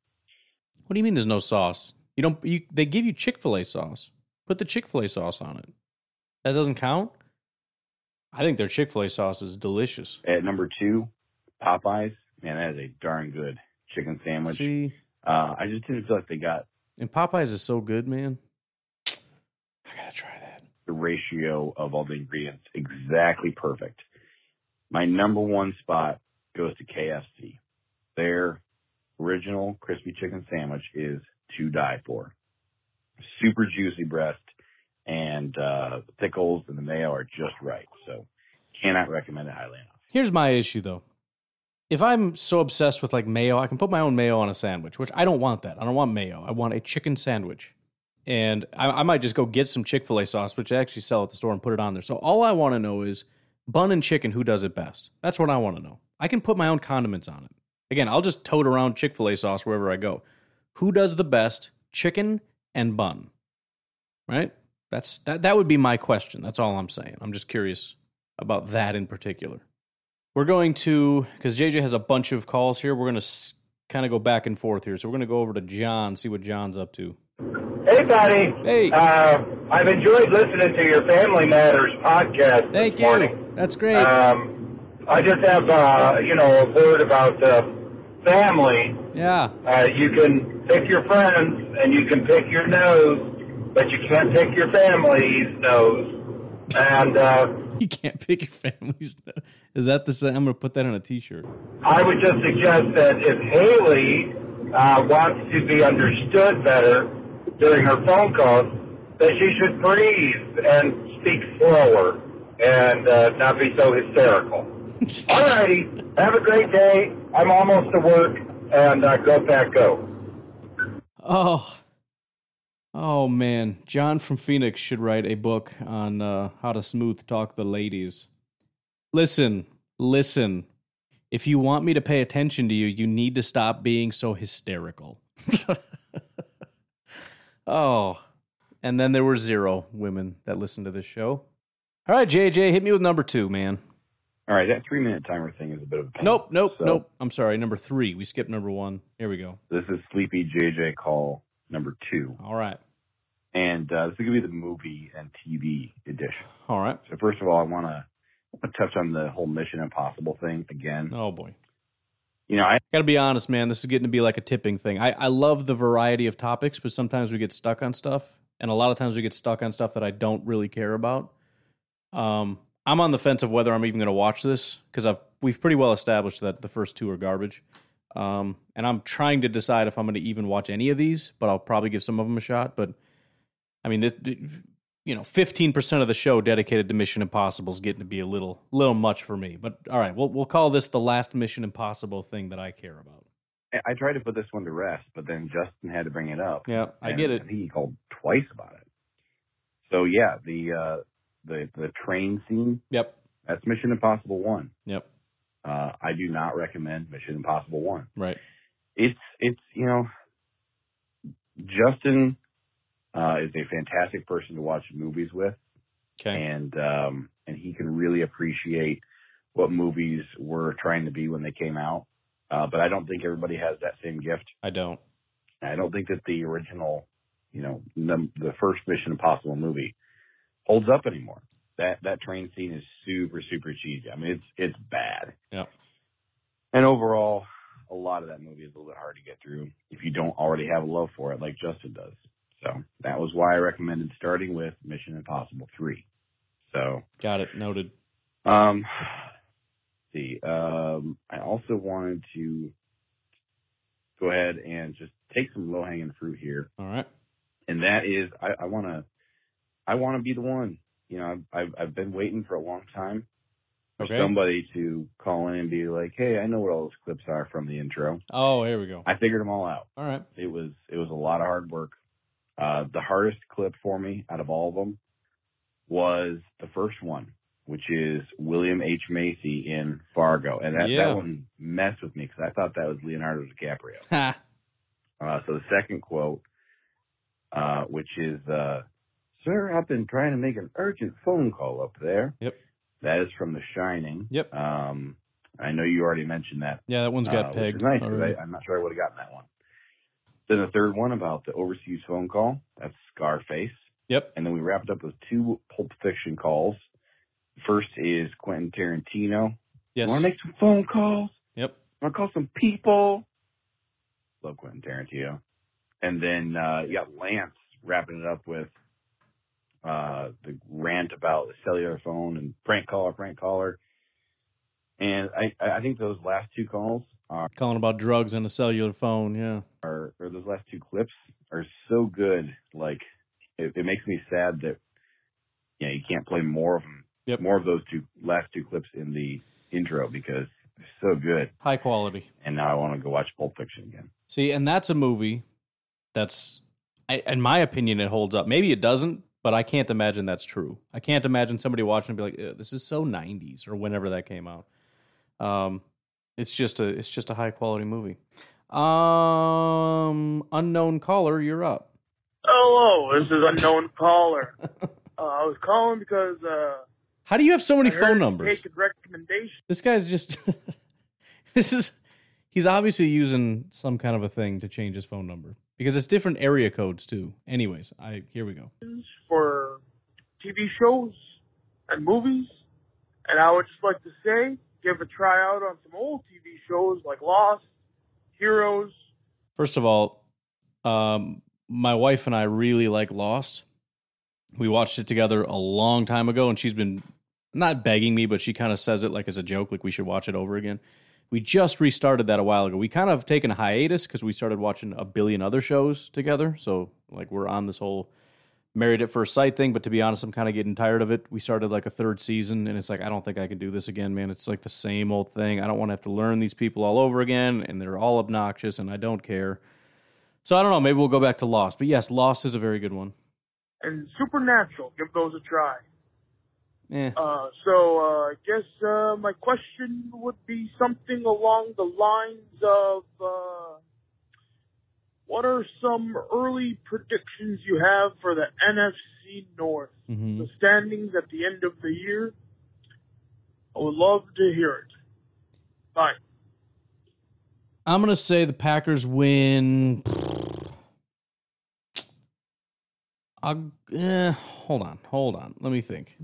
What do you mean there's no sauce? You don't you they give you Chick-fil-A sauce. Put the Chick-fil-A sauce on it. That doesn't count? I think their Chick-fil-A sauce is delicious. At number two, Popeyes. Man, that is a darn good chicken sandwich. See, Uh, I just didn't feel like they got and Popeyes is so good, man. I gotta try that. The ratio of all the ingredients exactly perfect. My number one spot goes to KFC. Their original crispy chicken sandwich is to die for. Super juicy breast and uh, the pickles and the mayo are just right. So cannot recommend it highly enough. Here's my issue though. If I'm so obsessed with like mayo, I can put my own mayo on a sandwich, which I don't want that. I don't want mayo. I want a chicken sandwich. And I, I might just go get some Chick fil A sauce, which I actually sell at the store, and put it on there. So all I want to know is bun and chicken, who does it best? That's what I want to know. I can put my own condiments on it. Again, I'll just tote around Chick fil A sauce wherever I go. Who does the best chicken and bun? Right? That's that that would be my question. That's all I'm saying. I'm just curious about that in particular. We're going to because JJ has a bunch of calls here. We're going to kind of go back and forth here. So we're going to go over to John, see what John's up to. Hey, buddy. Hey. Uh, I've enjoyed listening to your Family Matters podcast. Thank you. Morning. That's great. Um, I just have, uh, you know, a word about uh, family. yeah. Uh, you can pick your friends and you can pick your nose, but you can't pick your family's nose. And uh, You can't pick your family's. Nose. Is that the same? I'm going to put that on a T-shirt. I would just suggest that if Haley uh, wants to be understood better during her phone calls, that she should breathe and speak slower and uh, not be so hysterical. All righty. Have a great day. I'm almost to work, and uh, go back, go. Oh, oh man, John from Phoenix should write a book on uh, how to smooth talk the ladies. Listen, listen. If you want me to pay attention to you, you need to stop being so hysterical. oh, and then there were zero women that listened to this show. All right, JJ, hit me with number two, man. All right, that three minute timer thing is a bit of a pain. Nope, nope, So, nope. I'm sorry, number three. We skipped number one. Here we go. This is Sleepy JJ call number two. All right, And uh, this is going to be the movie and TV edition. all right. So first of all, I want to touch on the whole Mission Impossible thing again. Oh boy. You know, I Gotta be honest, man. This is getting to be like a tipping thing. I, I love the variety of topics, but sometimes we get stuck on stuff, and a lot of times we get stuck on stuff that I don't really care about. Um, I'm on the fence of whether I'm even going to watch this because I've we've pretty well established that the first two are garbage, um, and I'm trying to decide if I'm going to even watch any of these. But I'll probably give some of them a shot. But I mean, it, it- you know, fifteen percent of the show dedicated to Mission Impossible is getting to be a little little much for me. But all right, we'll we'll call this the last Mission Impossible thing that I care about. I- tried to put this one to rest, but then Justin had to bring it up. Yeah, I get it. I think he called twice about it. So yeah, the uh the the train scene. Yep. That's Mission Impossible One. Yep. Uh, I do not recommend Mission Impossible One. Right. It's it's you know, Justin uh, is a fantastic person to watch movies with, Okay. and um, and he can really appreciate what movies were trying to be when they came out. Uh, but I don't think everybody has that same gift. I don't. I don't think that the original, you know, the, the first Mission Impossible movie holds up anymore. That that train scene is super super cheesy. I mean, it's it's bad. Yeah. And overall, a lot of that movie is a little bit hard to get through if you don't already have a love for it, like Justin does. So that was why I recommended starting with Mission Impossible Three. So Got it. Noted. um, let's see. Um, I also wanted to go ahead and just take some low hanging fruit here, All right. and that is I, I want to, I want to be the one. You know, I've, I've I've been waiting for a long time for Okay. somebody to call in and be like, "Hey, I know what all those clips are from the intro." Oh, here we go. I figured them all out. All right. It was it was a lot of hard work. Uh, the hardest clip for me out of all of them was the first one, which is William H Macy in Fargo, and that Yeah. that one messed with me because I thought that was Leonardo DiCaprio. Uh, so the second quote, uh, which is, uh, "Sir, I've been trying to make an urgent phone call up there." Yep. That is from The Shining. Yep. Um, I know you already mentioned that. Yeah, that one's got uh, pegged. nice. I, I'm not sure I would have gotten that one. Then the third one about the overseas phone call. That's Scarface. Yep. And then we wrapped up with two Pulp Fiction calls. First is Quentin Tarantino. Yes. Want to make some phone calls? Yep. Want to call some people? Love Quentin Tarantino. And then uh, you got Lance wrapping it up with uh, the rant about the cellular phone and prank caller, prank caller. And I, I think those last two calls are, Calling about drugs and a cellular phone. Yeah. are or those last two clips are so good. Like it, it makes me sad that you know you can't play more of them, Yep. more of those two last two clips in the intro because they're so good. High quality. And now I want to go watch Pulp Fiction again. See, and that's a movie that's, I, in my opinion, it holds up. Maybe it doesn't, but I can't imagine that's true. I can't imagine somebody watching and be like, "This is so '90s" or whenever that came out. Um, it's just a, it's just a high quality movie. Um, unknown caller, you're up. Hello, this is unknown caller. uh, I was calling because uh, How do you have so many I phone numbers? Recommendation. This guy's just, this is, he's obviously using some kind of a thing to change his phone number because it's different area codes too. Anyways, I here we go. for TV shows and movies, and I would just like to say, give a tryout on some old TV shows like Lost, Heroes. First of all, um, my wife and I really like Lost. We watched it together a long time ago, and she's been not begging me, but she kind of says it like as a joke, like we should watch it over again. We just restarted that a while ago. We kind of taken a hiatus because we started watching a billion other shows together. So like we're on this whole married at first sight thing. But to be honest, I'm kind of getting tired of it. We started like a third season, and it's like I don't think I can do this again, man. It's like the same old thing. I don't want to have to learn these people all over again, and they're all obnoxious, and I don't care. So I don't know. Maybe we'll go back to Lost. But yes, Lost is a very good one. and Supernatural. Give those a try. Eh. Uh, so uh, I guess uh, my question would be something along the lines of uh, what are some early predictions you have for the NFC North? Mhm. The standings at the end of the year? I would love to hear it. Bye. I'm gonna say the Packers win. I'll, eh, hold on, hold on. Let me think.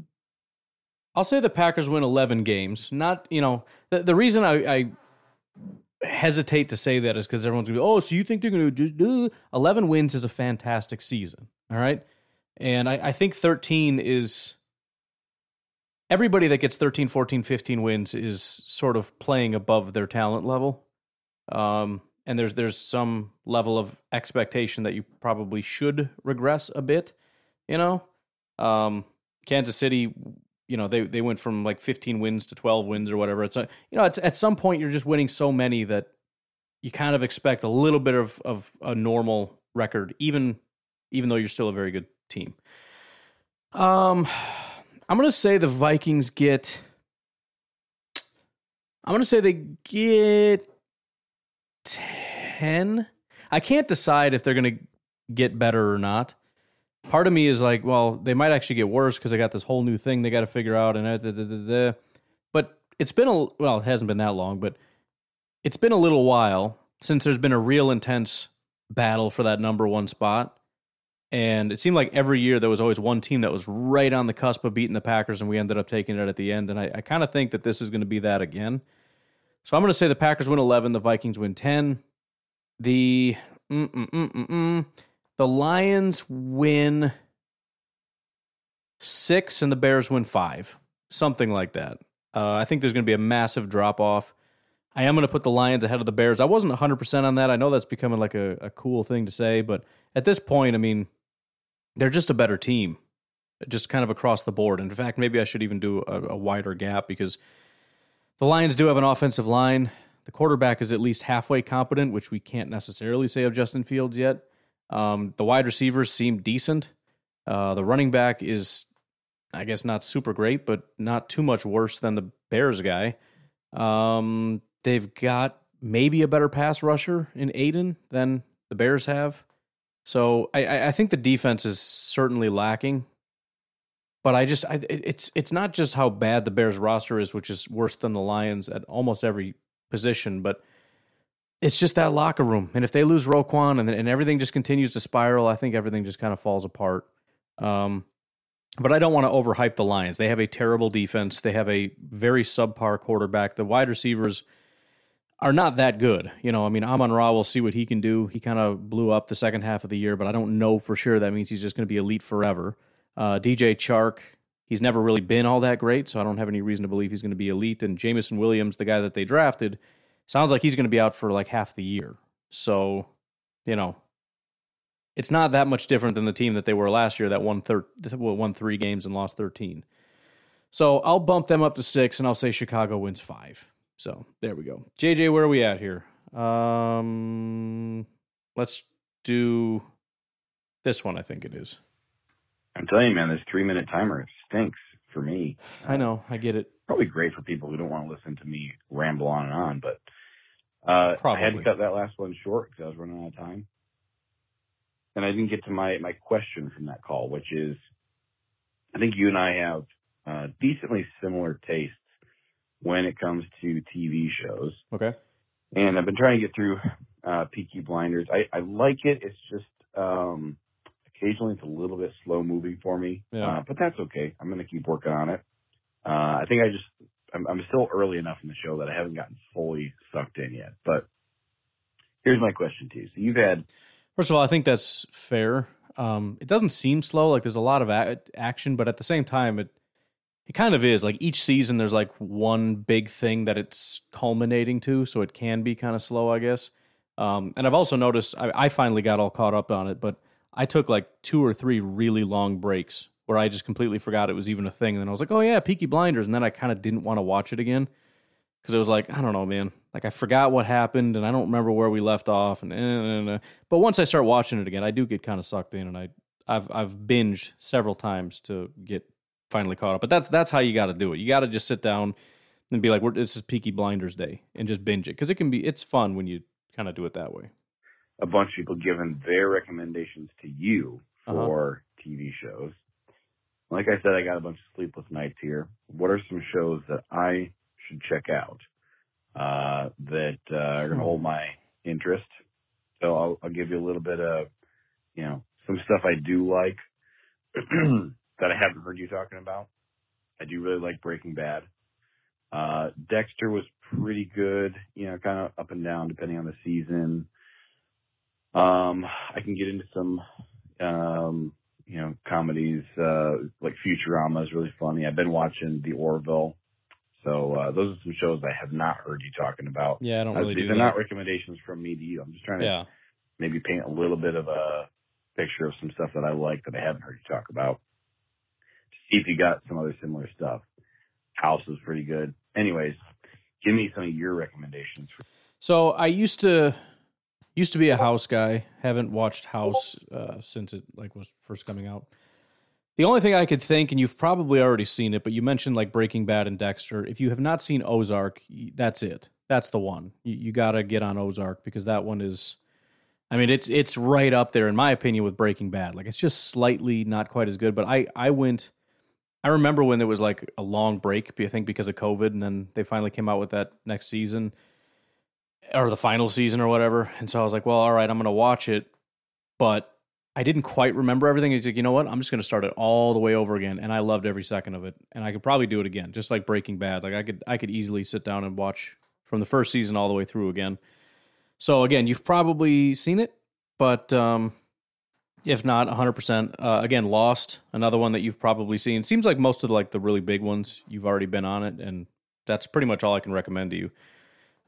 I'll say the Packers win 11 games. Not, you know, the, the reason I, I hesitate to say that is because everyone's gonna be, oh, so you think they're gonna just do 11 wins is a fantastic season. All right. And I, I think 13 is everybody that gets 13, 14, 15 wins is sort of playing above their talent level. Um, and there's there's some level of expectation that you probably should regress a bit, you know. Um, Kansas City, you know, they they went from like 15 wins to 12 wins or whatever. It's a, you know, it's, at some point you're just winning so many that you kind of expect a little bit of of a normal record, even even though you're still a very good team. Um, I'm gonna say the Vikings get. I'm gonna say they get ten. I can't decide if they're gonna get better or not. Part of me is like, well, they might actually get worse because I got this whole new thing they got to figure out, and da, da, da, but it's been a well, it hasn't been that long, but it's been a little while since there's been a real intense battle for that number one spot. And it seemed like every year there was always one team that was right on the cusp of beating the Packers, and we ended up taking it at the end. And I, I kind of think that this is going to be that again. So I'm going to say the Packers win 11, the Vikings win 10. The mm, mm, mm, the Lions win six, and the Bears win five, something like that. Uh, I think there's going to be a massive drop off. I am going to put the Lions ahead of the Bears. I wasn't 100% on that. I know that's becoming like a, a cool thing to say, but at this point, I mean, they're just a better team, just kind of across the board. In fact, maybe I should even do a, a wider gap because the Lions do have an offensive line. The quarterback is at least halfway competent, which we can't necessarily say of Justin Fields yet. Um, the wide receivers seem decent. Uh, the running back is, I guess, not super great, but not too much worse than the Bears guy. Um, they've got maybe a better pass rusher in Aidan than the Bears have. So I, I think the defense is certainly lacking. But I just I, it's it's not just how bad the Bears roster is, which is worse than the Lions at almost every position, but it's just that locker room. And if they lose Roquan and and everything just continues to spiral, I think everything just kind of falls apart. Um, but I don't want to overhype the Lions. They have a terrible defense. They have a very subpar quarterback. The wide receivers are not that good. You know, I mean, Amon Ra, we'll see what he can do. He kind of blew up the second half of the year, but I don't know for sure that means he's just going to be elite forever. Uh, DJ Chark, he's never really been all that great, so I don't have any reason to believe he's going to be elite. And Jameson Williams, the guy that they drafted, sounds like he's going to be out for like half the year. So, you know, it's not that much different than the team that they were last year that won, thir- won three games and lost 13. So I'll bump them up to six, and I'll say Chicago wins five. So there we go. JJ, where are we at here? Um, let's do this one. I think it is. I'm telling you, man, this three minute timer stinks for me. I know. I get it. Probably great for people who don't want to listen to me ramble on and on, but uh, I had to cut that last one short because I was running out of time, and I didn't get to my my question from that call, which is, I think you and I have uh, decently similar tastes when it comes to TV shows. Okay. And I've been trying to get through uh, Peaky Blinders. I, I like it. It's just um, occasionally it's a little bit slow moving for me, yeah. uh, but that's okay. I'm going to keep working on it. Uh, I think I just I'm, I'm still early enough in the show that I haven't gotten fully sucked in yet. But here's my question to you. So you've had first of all, I think that's fair. Um, it doesn't seem slow. Like there's a lot of a- action, but at the same time, it it kind of is like each season there's like one big thing that it's culminating to, so it can be kind of slow, I guess. Um, and I've also noticed I, I finally got all caught up on it, but I took like two or three really long breaks where I just completely forgot it was even a thing. And then I was like, oh yeah, Peaky Blinders, and then I kind of didn't want to watch it again because it was like I don't know, man. Like I forgot what happened, and I don't remember where we left off. And, and, and but once I start watching it again, I do get kind of sucked in, and I I've I've binged several times to get finally caught up. But that's that's how you got to do it. You got to just sit down and be like, "This is Peaky Blinders Day," and just binge it because it can be it's fun when you kind of do it that way. A bunch of people giving their recommendations to you Uh-huh. for TV shows. Like I said, I got a bunch of sleepless nights here. What are some shows that I should check out uh, that uh, are going to hold my interest? So I'll, I'll give you a little bit of, you know, some stuff I do like that I haven't heard you talking about. I do really like Breaking Bad. Uh, Dexter was pretty good, you know, kind of up and down depending on the season. Um, I can get into some, um, you know, comedies, uh, like Futurama is really funny. I've been watching The Orville. So, uh, those are some shows I have not heard you talking about. Yeah, I don't Uh, really These do are that. not recommendations from me to you. I'm just trying to Yeah. maybe paint a little bit of a picture of some stuff that I like that I haven't heard you talk about. To see if you got some other similar stuff. House was pretty good. Anyways, give me some of your recommendations. So I used to used to be a House guy. Haven't watched House uh, since it like was first coming out. The only thing I could think, and you've probably already seen it, but you mentioned like Breaking Bad and Dexter. If you have not seen Ozark, that's it. That's the one. You, you got to get on Ozark because that one is. I mean, it's it's right up there in my opinion with Breaking Bad. Like it's just slightly not quite as good. But I I went. I remember when there was like a long break, I think because of COVID, and then they finally came out with that next season or the final season or whatever. And so I was like, well, all right, I'm going to watch it. But I didn't quite remember everything. He's like, you know what? I'm just going to start it all the way over again, and I loved every second of it. And I could probably do it again, just like Breaking Bad. Like I could, I could easily sit down and watch from the first season all the way through again. So again, you've probably seen it, but um, if not, 100. Uh, percent Again, Lost, another one that you've probably seen. Seems like most of the, like the really big ones you've already been on it, and that's pretty much all I can recommend to you.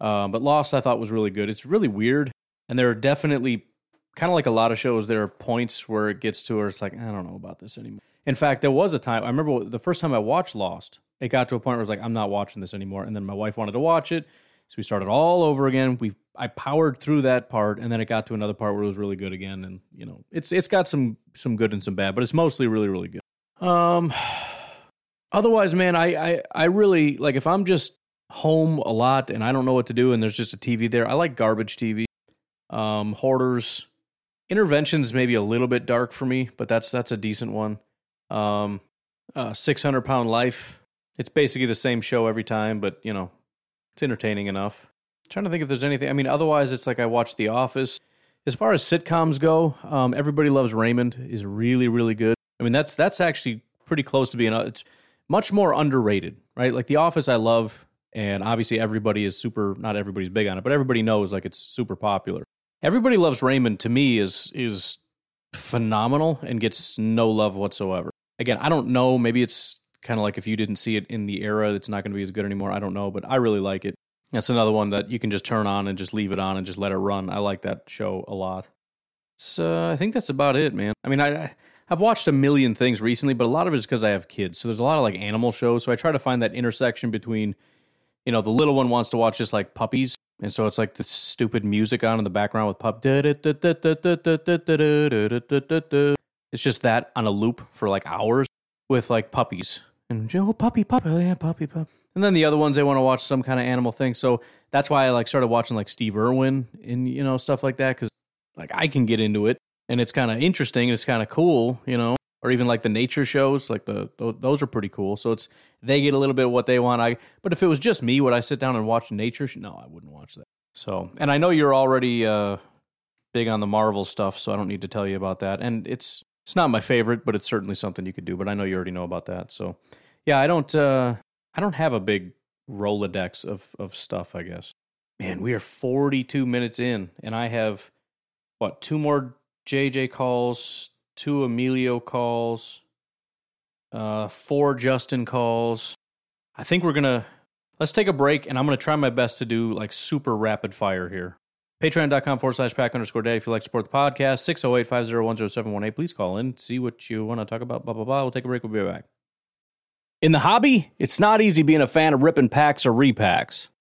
Uh, but Lost, I thought was really good. It's really weird, and there are definitely kind of like a lot of shows, there are points where it gets to where it's like, I don't know about this anymore. In fact, there was a time, I remember the first time I watched Lost, it got to a point where I was like, I'm not watching this anymore. And then my wife wanted to watch it. So we started all over again. We I powered through that part, and then it got to another part where it was really good again. And you know, it's it's got some some good and some bad, but it's mostly really really good. Um, otherwise, man, I I I really like if I'm just home a lot and I don't know what to do, and there's just a TV there. I like garbage TV. Um, hoarders, Intervention's maybe a little bit dark for me, but that's that's a decent one. Um, uh, Six Hundred Pound Life. It's basically the same show every time, but you know, it's entertaining enough. I'm trying to think if there's anything. I mean, otherwise, it's like I watch The Office. As far as sitcoms go, um, Everybody Loves Raymond is really really good. I mean, that's that's actually pretty close to being. It's much more underrated, right? Like The Office, I love, and obviously everybody is super. Not everybody's big on it, but everybody knows like it's super popular. Everybody Loves Raymond to me is is phenomenal and gets no love whatsoever. Again, I don't know. Maybe it's kind of like if you didn't see it in the era, it's not going to be as good anymore. I don't know, but I really like it. That's another one that you can just turn on and just leave it on and just let it run. I like that show a lot. So uh, I think that's about it, man. I mean, I I've watched a million things recently, but a lot of it is because I have kids. So there's a lot of like animal shows. So I try to find that intersection between, you know, the little one wants to watch just like puppies and so it's like this stupid music on in the background with pup. It's just that on a loop for like hours with like puppies and oh puppy puppy oh yeah puppy puppy. And then the other ones they want to watch some kind of animal thing. So that's why I like started watching like Steve Irwin and you know stuff like that because like I can get into it and it's kind of interesting and it's kind of cool, you know or even like the nature shows like the those are pretty cool. So it's they get a little bit of what they want. I but if it was just me would i sit down and watch nature no i wouldn't watch that. So and i know you're already uh big on the marvel stuff so i don't need to tell you about that. And it's it's not my favorite but it's certainly something you could do but i know you already know about that. So yeah i don't uh i don't have a big rolodex of of stuff i guess. Man we are 42 minutes in and i have what two more jj calls two Emilio calls, uh, four Justin calls. I think we're gonna let's take a break, and I'm gonna try my best to do like super rapid fire here. Patreon.com forward slash pack underscore daddy if you'd like to support the podcast. 608 501 0718. Please call in, see what you want to talk about. Blah, blah, blah. We'll take a break. We'll be right back. In the hobby, it's not easy being a fan of ripping packs or repacks.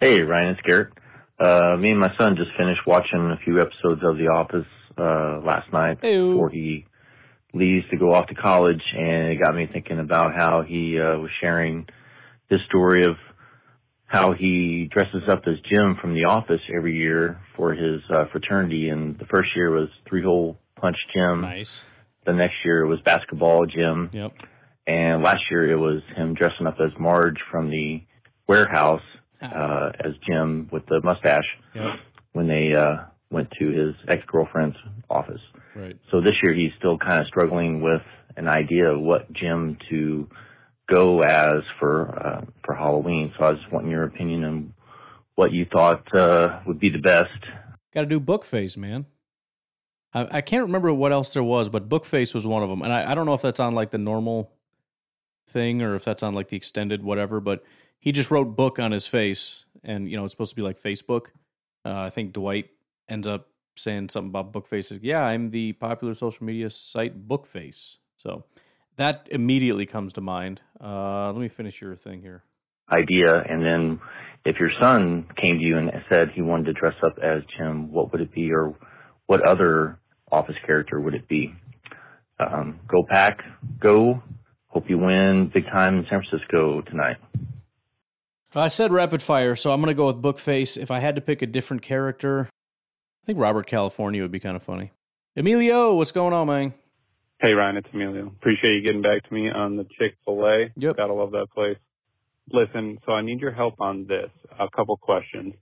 Hey, Ryan, it's Garrett. Uh, me and my son just finished watching a few episodes of The Office uh, last night Ew. before he leaves to go off to college, and it got me thinking about how he uh, was sharing his story of how he dresses up as Jim from The Office every year for his uh, fraternity. And the first year was Three Hole Punch Jim. Nice. The next year it was Basketball Jim. Yep. And last year it was him dressing up as Marge from the warehouse uh, as Jim with the mustache Yep. when they uh, went to his ex girlfriend's office. Right. So this year he's still kind of struggling with an idea of what Jim to go as for uh, for Halloween. So I was just wanting your opinion on what you thought uh, would be the best. Got to do Bookface, man. I, I can't remember what else there was, but Bookface was one of them. And I, I don't know if that's on like the normal thing or if that's on like the extended whatever, but he just wrote book on his face. And, you know, it's supposed to be like Facebook. Uh, I think Dwight ends up saying something about Bookface. Is, yeah, I'm the popular social media site Bookface. So that immediately comes to mind. Uh, let me finish your thing here. idea and then if your son came to you and said he wanted to dress up as Jim, what would it be or what other office character would it be? Um, go pack, go. Hope you win big time in San Francisco tonight. I said rapid fire, so I'm going to go with Bookface. If I had to pick a different character, I think Robert California would be kind of funny. Emilio, what's going on, man? Hey Ryan, it's Emilio. Appreciate you getting back to me on the Chick Fil A. Yep. Gotta love that place. Listen, so I need your help on this. A couple questions.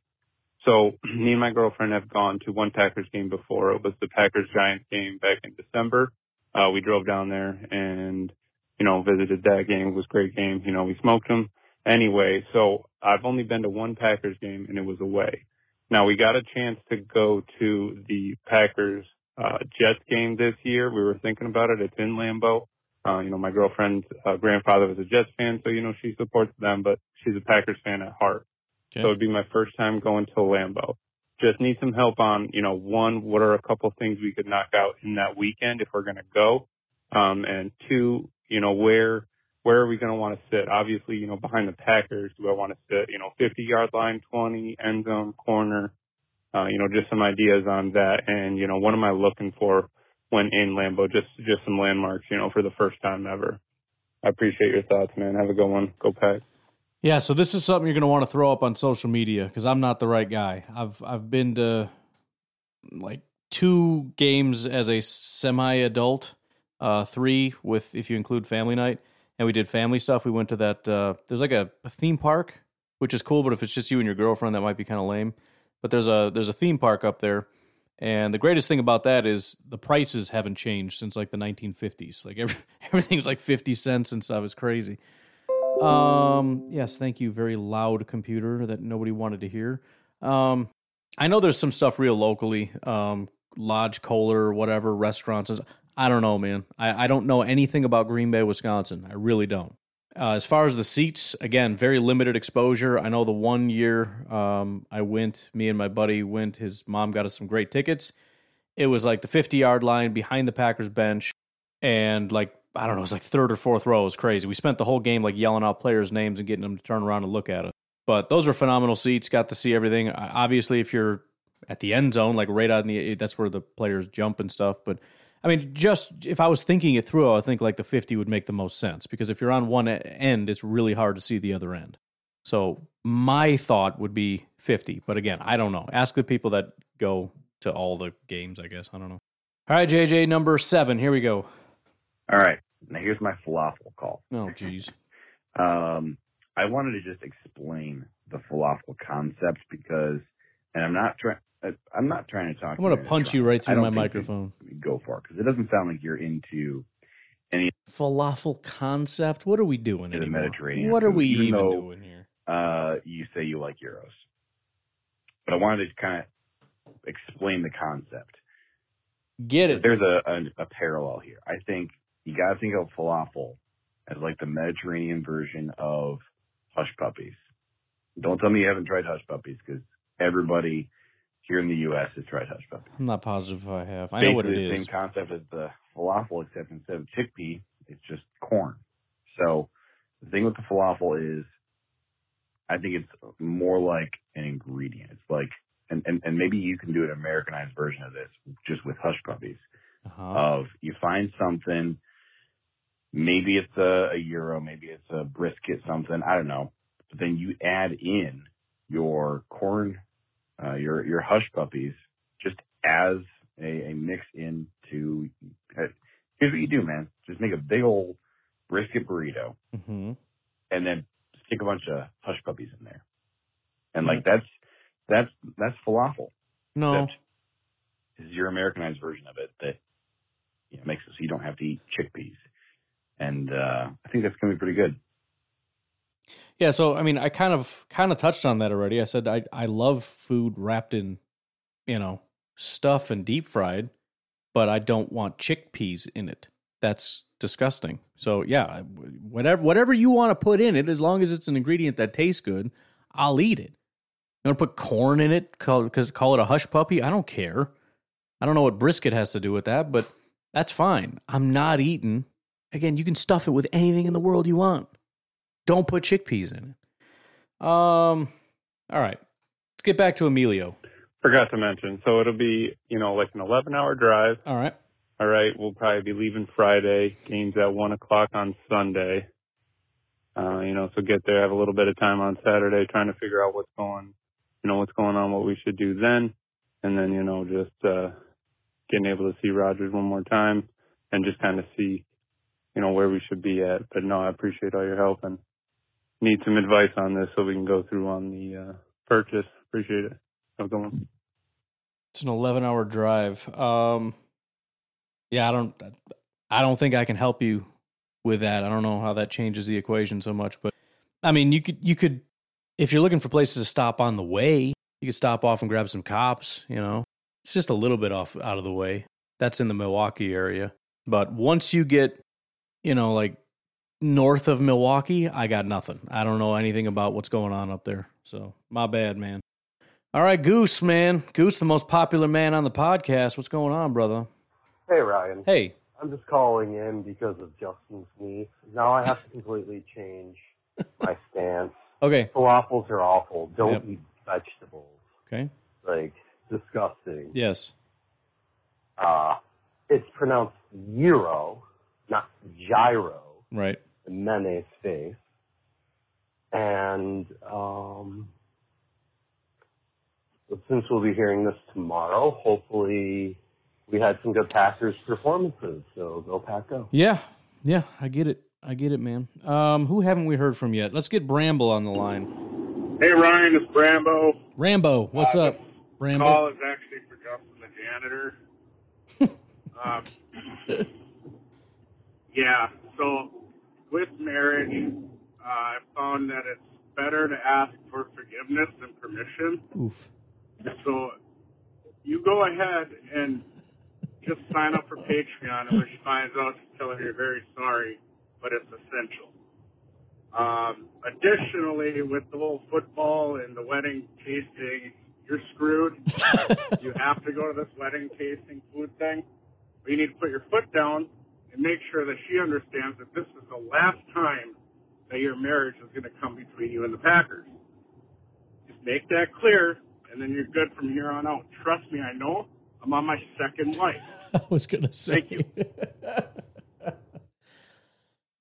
So me and my girlfriend have gone to one Packers game before. It was the Packers Giants game back in December. Uh, we drove down there and you know visited that game. It was a great game. You know we smoked them. Anyway, so I've only been to one Packers game and it was away. Now we got a chance to go to the Packers uh, Jets game this year. We were thinking about it. It's in Lambeau. Uh, you know, my girlfriend's uh, grandfather was a Jets fan, so you know she supports them, but she's a Packers fan at heart. Okay. So it'd be my first time going to Lambeau. Just need some help on, you know, one, what are a couple things we could knock out in that weekend if we're going to go, um, and two, you know, where where are we going to want to sit? Obviously, you know, behind the Packers, do I want to sit, you know, 50 yard line, 20, end zone, corner? Uh, you know, just some ideas on that. And, you know, what am I looking for when in Lambeau? Just, just some landmarks, you know, for the first time ever. I appreciate your thoughts, man. Have a good one. Go Pack. Yeah, so this is something you're going to want to throw up on social media because I'm not the right guy. I've I've been to like two games as a semi-adult, uh, three with if you include family night, and we did family stuff. We went to that. Uh, there's like a, a theme park, which is cool, but if it's just you and your girlfriend, that might be kind of lame. But there's a there's a theme park up there, and the greatest thing about that is the prices haven't changed since like the 1950s. Like every, everything's like 50 cents and stuff. It's crazy. Um, yes, thank you, very loud computer that nobody wanted to hear. Um, I know there's some stuff real locally, um, Lodge Kohler, whatever restaurants. I don't know, man. I, I don't know anything about Green Bay, Wisconsin. I really don't. Uh, as far as the seats, again, very limited exposure. I know the one year um, I went, me and my buddy went. His mom got us some great tickets. It was like the 50 yard line behind the Packers bench, and like I don't know, it was like third or fourth row. It was crazy. We spent the whole game like yelling out players' names and getting them to turn around and look at us. But those were phenomenal seats. Got to see everything. Obviously, if you're at the end zone, like right on the, that's where the players jump and stuff. But I mean, just if I was thinking it through, I think like the 50 would make the most sense because if you're on one end, it's really hard to see the other end. So my thought would be 50. But again, I don't know. Ask the people that go to all the games, I guess. I don't know. All right, JJ, number seven. Here we go. All right. Now here's my falafel call. Oh, jeez. Um, I wanted to just explain the falafel concept because, and I'm not trying. I'm not trying to talk. I'm gonna punch you right through my microphone. Go for it because it doesn't sound like you're into any Falafel concept. What are we doing in the? Mediterranean. What are we even even though, doing here? Uh, you say you like euros, but I wanted to kind of explain the concept. Get it? There's a, a a parallel here. I think you got to think of falafel as like the Mediterranean version of hush puppies. Don't tell me you haven't tried hush puppies because everybody here in the U.S. has tried hush puppies. I'm not positive if I have. I know what it Basically the is. Same concept as the falafel, except instead of chickpea, it's just corn. So the thing with the falafel is, I think it's more like an ingredient. It's like, and, and, and maybe you can do an Americanized version of this just with hush puppies. Uh-huh. Of you find something, maybe it's a, a euro, maybe it's a brisket, something I don't know. But then you add in your corn, uh, your your hush puppies, just as a, a mix into. Uh, here's what you do, man. Just make a big old brisket burrito, hmm and then stick a bunch of hush puppies in there, and like that's that's that's falafel. No. This is your Americanized version of it that you know, makes it so you don't have to eat chickpeas, and uh, I think that's gonna be pretty good. Yeah, so I mean, I kind of kind of touched on that already. I said I I love food wrapped in, you know, stuff and deep fried, but I don't want chickpeas in it. That's disgusting. So yeah, whatever whatever you want to put in it, as long as it's an ingredient that tastes good, I'll eat it. You want to put corn in it because call it a hush puppy? I don't care. I don't know what brisket has to do with that, but that's fine. I'm not eating. Again, you can stuff it with anything in the world you want. Don't put chickpeas in it. Um. All right. Let's get back to Emilio. Forgot to mention. So it'll be, you know, like an 11 hour drive. All right. All right. We'll probably be leaving Friday. Games at one o'clock on Sunday. Uh, you know, so get there, have a little bit of time on Saturday trying to figure out what's going, you know, what's going on, what we should do then. And then, you know, just, uh, getting able to see Rodgers one more time and just kind of see, you know, where we should be at. But no, I appreciate all your help and need some advice on this so we can go through on the, uh, purchase. Appreciate it. Have a. It's an 11 hour drive. Um. Yeah, I don't. I don't think I can help you with that. I don't know how that changes the equation so much, but I mean, you could you could if you're looking for places to stop on the way, you could stop off and grab some Kopp's. You know, it's just a little bit off out of the way. That's in the Milwaukee area. But once you get, you know, like north of Milwaukee, I got nothing. I don't know anything about what's going on up there. So my bad, man. All right, Goose, man. Goose, the most popular man on the podcast. What's going on, brother? Hey, Ryan. Hey. I'm just calling in because of Justin's knee. Now I have to completely change my stance. Okay. Falafels are awful. Don't Yep. eat vegetables. Okay. Like, disgusting. Yes. Uh, it's pronounced gyro, not gyro, Right. The mayonnaise face. And, um, since we'll be hearing this tomorrow, hopefully we had some good Packers performances. So go Pack Go. Yeah. Yeah. I get it. I get it, man. Um, who haven't we heard from yet? Let's get Bramble on the line. Hey Ryan, it's Brambo. Rambo, what's Uh, up, Rambo? Call is actually for Justin the janitor. um, yeah, so with marriage, uh, I found that it's better to ask for forgiveness than permission. Oof. So you go ahead and just sign up for Patreon, and when she finds out, just tell her you're very sorry, but it's essential. Um, additionally, with the whole football and the wedding tasting, you're screwed. you have to go to this wedding tasting food thing. But you need to put your foot down and make sure that she understands that this is the last time that your marriage is going to come between you and the Packers. Just make that clear, and then you're good from here on out. Trust me, I know. I'm on my second wife. I was gonna say. Thank you.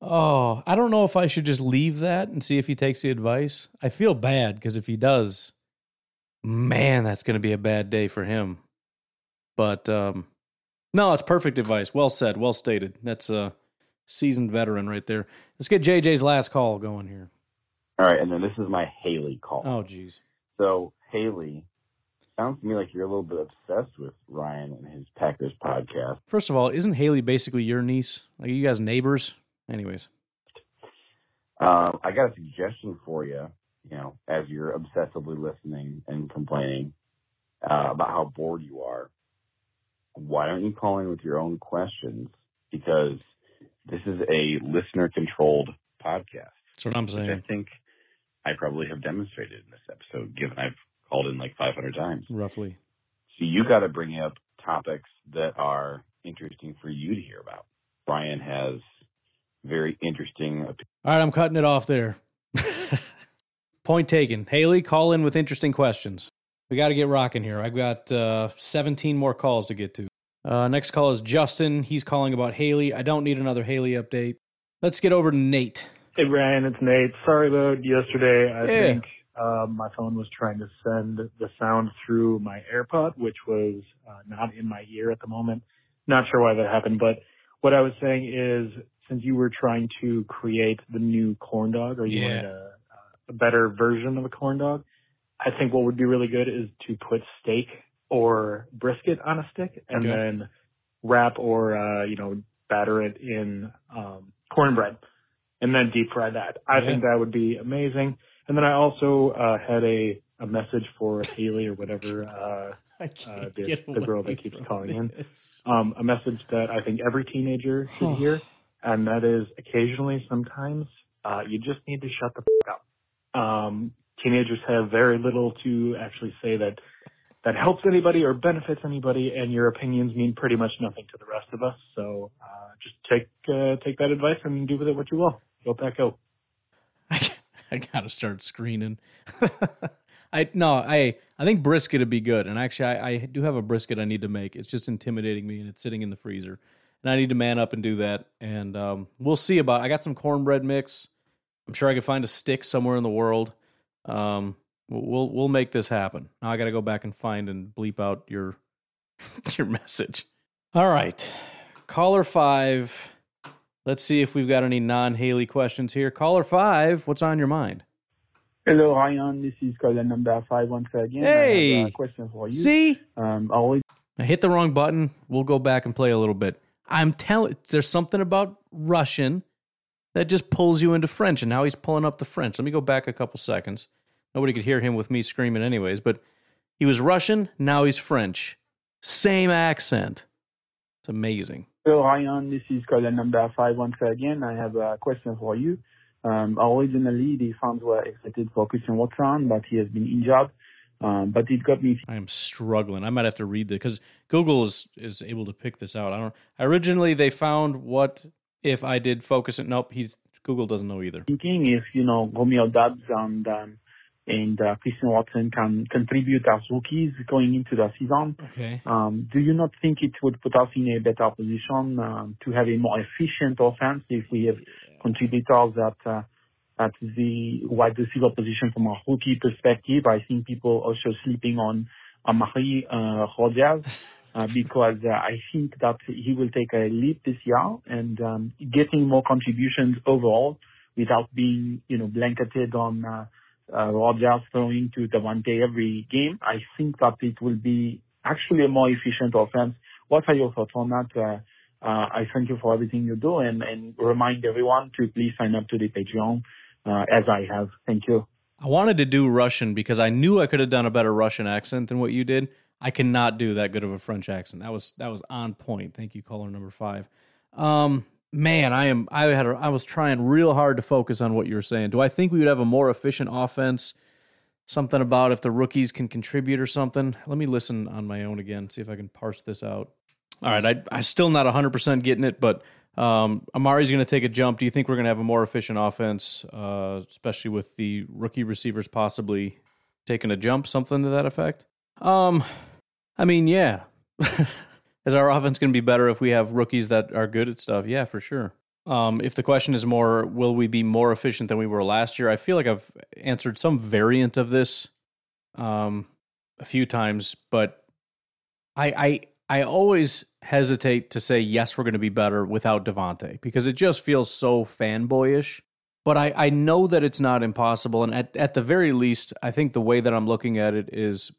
oh, I don't know if I should just leave that and see if he takes the advice. I feel bad because if he does, man, that's gonna be a bad day for him. But um, no, it's perfect advice. Well said. Well stated. That's a seasoned veteran right there. Let's get JJ's last call going here. All right, and then this is my Haley call. Oh, jeez. So Haley, sounds to me like you're a little bit obsessed with Ryan and his Packers podcast. First of all, isn't Haley basically your niece? Like you guys neighbors? Anyways, Um, I got a suggestion for you. You know, as you're obsessively listening and complaining uh, about how bored you are, why don't you call in with your own questions? Because this is a listener-controlled podcast. That's what I'm saying. I think I probably have demonstrated in this episode, given I've called in like 500 times. roughly. So you got to bring up topics that are interesting for you to hear about. Brian has very interesting opinions. All right, I'm cutting it off there. Point taken. Haley, call in with interesting questions. We got to get rocking here. I've got uh, 17 more calls to get to. Uh, next call is Justin. He's calling about Haley. I don't need another Haley update. Let's get over to Nate. Hey Ryan, it's Nate. Sorry about yesterday. I Yeah. think um, my phone was trying to send the sound through my AirPod, which was uh, not in my ear at the moment. Not sure why that happened, but what I was saying is, since you were trying to create the new corn dog, or you Yeah. wanted a, a better version of a corn dog, I think what would be really good is to put steak or brisket on a stick, and Okay. then wrap or uh, you know batter it in um, cornbread and then deep fry that. I Yeah. think that would be amazing. And then I also uh, had a, a message for Haley or whatever uh, uh, the, the girl that keeps calling this. in. Um, a message that I think every teenager should hear, and that is occasionally, sometimes, uh, you just need to shut the f- up. Um, teenagers have very little to actually say that that helps anybody or benefits anybody, and your opinions mean pretty much nothing to the rest of us. So uh, just take uh, take that advice and do with it what you will. Go Pack Go. I gotta start screening. I no, I I think brisket would be good, and actually, I, I do have a brisket I need to make. It's just intimidating me, and it's sitting in the freezer, and I need to man up and do that. And um, we'll see about. I got some cornbread mix. I'm sure I could find a stick somewhere in the world. Um, we'll we'll, make this happen. Now I got to go back and find and bleep out your your message. All right, caller five. Let's see if we've got any non Haley questions here. Caller five, what's on your mind? Hello, Ryan. This is caller number five once again. I Hey! have a question for you. See? Um, I always I hit the wrong button. We'll go back and play a little bit. I'm telling there's something about Russian that just pulls you into French, and now he's pulling up the French. Let me go back a couple seconds. Nobody could hear him with me screaming, anyways, but he was Russian, now he's French. Same accent. It's amazing. Hello, Ryan. This is caller number five once again. I have a question for you. Um, originally, the fans were excited for Christian Watson, but he has been injured. Um, but it got me I am struggling. I might have to read this because Google is is able to pick this out. I don't. Originally, they found what if I did focus it. Nope, he's Google doesn't know either. thinking if, you know, Romeo Doubs and, um, and uh, Christian Watson can contribute as rookies going into the season. Okay. Um, do you not think it would put us in a better position um, to have a more efficient offense if we have contributors that uh, at the wide receiver position from a rookie perspective? I think people also sleeping on Amari uh, Rodgers uh, because uh, I think that he will take a leap this year and um, getting more contributions overall without being, you know, blanketed on uh, uh, Rodgers throwing to Davante every game. I think that it will be actually a more efficient offense. What are your thoughts on that? Uh, uh, I thank you for everything you do and, and remind everyone to please sign up to the Patreon uh, as I have. Thank you. I wanted to do Russian because I knew I could have done a better Russian accent than what you did. I cannot do that good of a French accent. That was that was on point. Thank you, caller number five. Um, man, I am. I had. A, I was trying real hard to focus on what you were saying. Do I think we would have a more efficient offense? Something about if the rookies can contribute or something. Let me listen on my own again. See if I can parse this out. All right, I, I'm still not 100 percent getting it, but um, Amari's going to take a jump. Do you think we're going to have a more efficient offense, uh, especially with the rookie receivers possibly taking a jump, something to that effect? Um, I mean, yeah. Is our offense going to be better if we have rookies that are good at stuff? Yeah, for sure. Um, if the question is more, will we be more efficient than we were last year? I feel like I've answered some variant of this um, a few times, but I, I I always hesitate to say yes, we're going to be better without Davante because it just feels so fanboyish. But I, I know that it's not impossible, and at at the very least, I think the way that I'm looking at it is,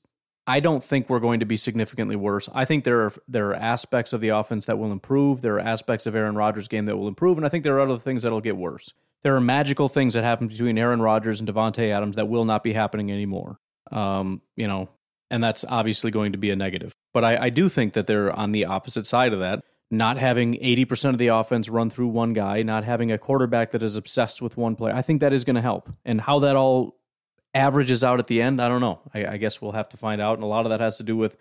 I don't think we're going to be significantly worse. I think there are there are aspects of the offense that will improve. There are aspects of Aaron Rodgers' game that will improve, and I think there are other things that'll get worse. There are magical things that happen between Aaron Rodgers and Davante Adams that will not be happening anymore. Um, you know, and that's obviously going to be a negative. But I, I do think that they're on the opposite side of that. Not having 80% of the offense run through one guy, not having a quarterback that is obsessed with one player. I think that is going to help. And how that all averages out at the end, I don't know. I, I, guess we'll have to find out. And a lot of that has to do with,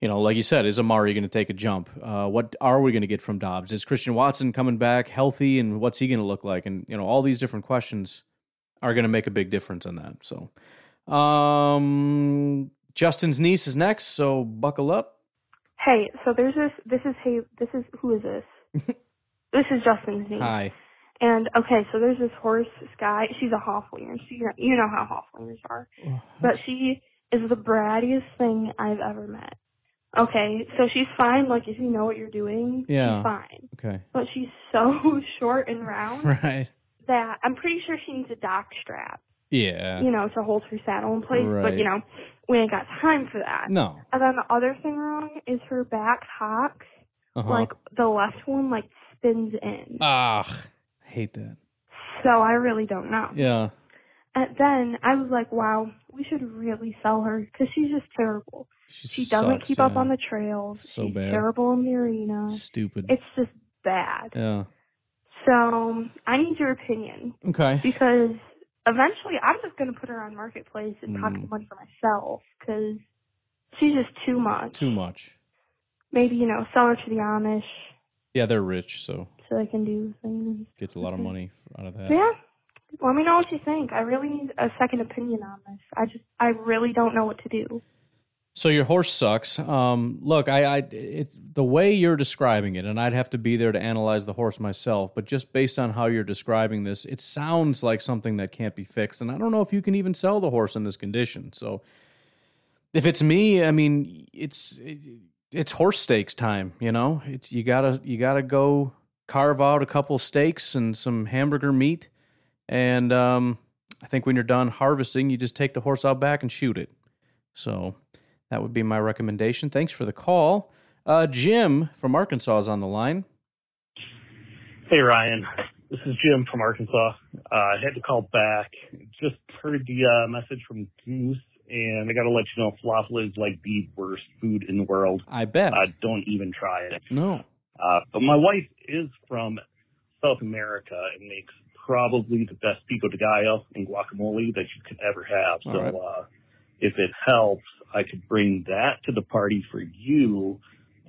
you know, like you said, is Amari going to take a jump? Uh, what are we going to get from Doubs? Is Christian Watson coming back healthy? And what's he going to look like? And, you know, all these different questions are going to make a big difference in that. So, um, Justin's niece is next, so buckle up. Hey, so there's this. This is hey. This is who is this? this is Justin's niece. Hi. And okay, so there's this horse, Sky. She's a Haflinger. So you know, you know how Haflingers are. But she is the brattiest thing I've ever met. Okay, so she's fine. Like if you know what you're doing, Yeah. fine. Okay. But she's so short and round Right. that I'm pretty sure she needs a dock strap. Yeah. You know, to hold her saddle in place. But you know, we ain't got time for that. No. And then the other thing wrong is her back hocks. Uh-huh. Like the left one, like spins in. Ah, hate that. So I really don't know. Yeah. And then I was like, wow, we should really sell her because she's just terrible. she doesn't sucks, keep up on the trails. So she's bad. terrible in the arena. Stupid. It's just bad. Yeah. So I need your opinion Okay. because eventually I'm just going to put her on marketplace and pocket Mm. the money for myself because she's just too much. Too much. Maybe you know sell her to the Amish Yeah, they're rich, so so they can do things. gets a lot of money out of that. Yeah. Let me know what you think. I really need a second opinion on this. I just, I really don't know what to do. So your horse sucks. Um, look, I, I, it, the way you're describing it, and I'd have to be there to analyze the horse myself. But just based on how you're describing this, it sounds like something that can't be fixed. And I don't know if you can even sell the horse in this condition. So, if it's me, I mean, it's it, it's horse stakes time. You know, it's you gotta you gotta go carve out a couple steaks and some hamburger meat, and um, I think when you're done harvesting, you just take the horse out back and shoot it. So that would be my recommendation. Thanks for the call. Uh, Jim from Arkansas is on the line. Hey Ryan, this is Jim from Arkansas. Uh, I had to call back. Just heard the uh, message from Goose, and I got to let you know falafel is like the worst food in the world. I bet. Uh, don't even try it. No. Uh, but my wife is from South America and makes probably the best pico de gallo and guacamole that you could ever have. So right. uh, if it helps, I could bring that to the party for you,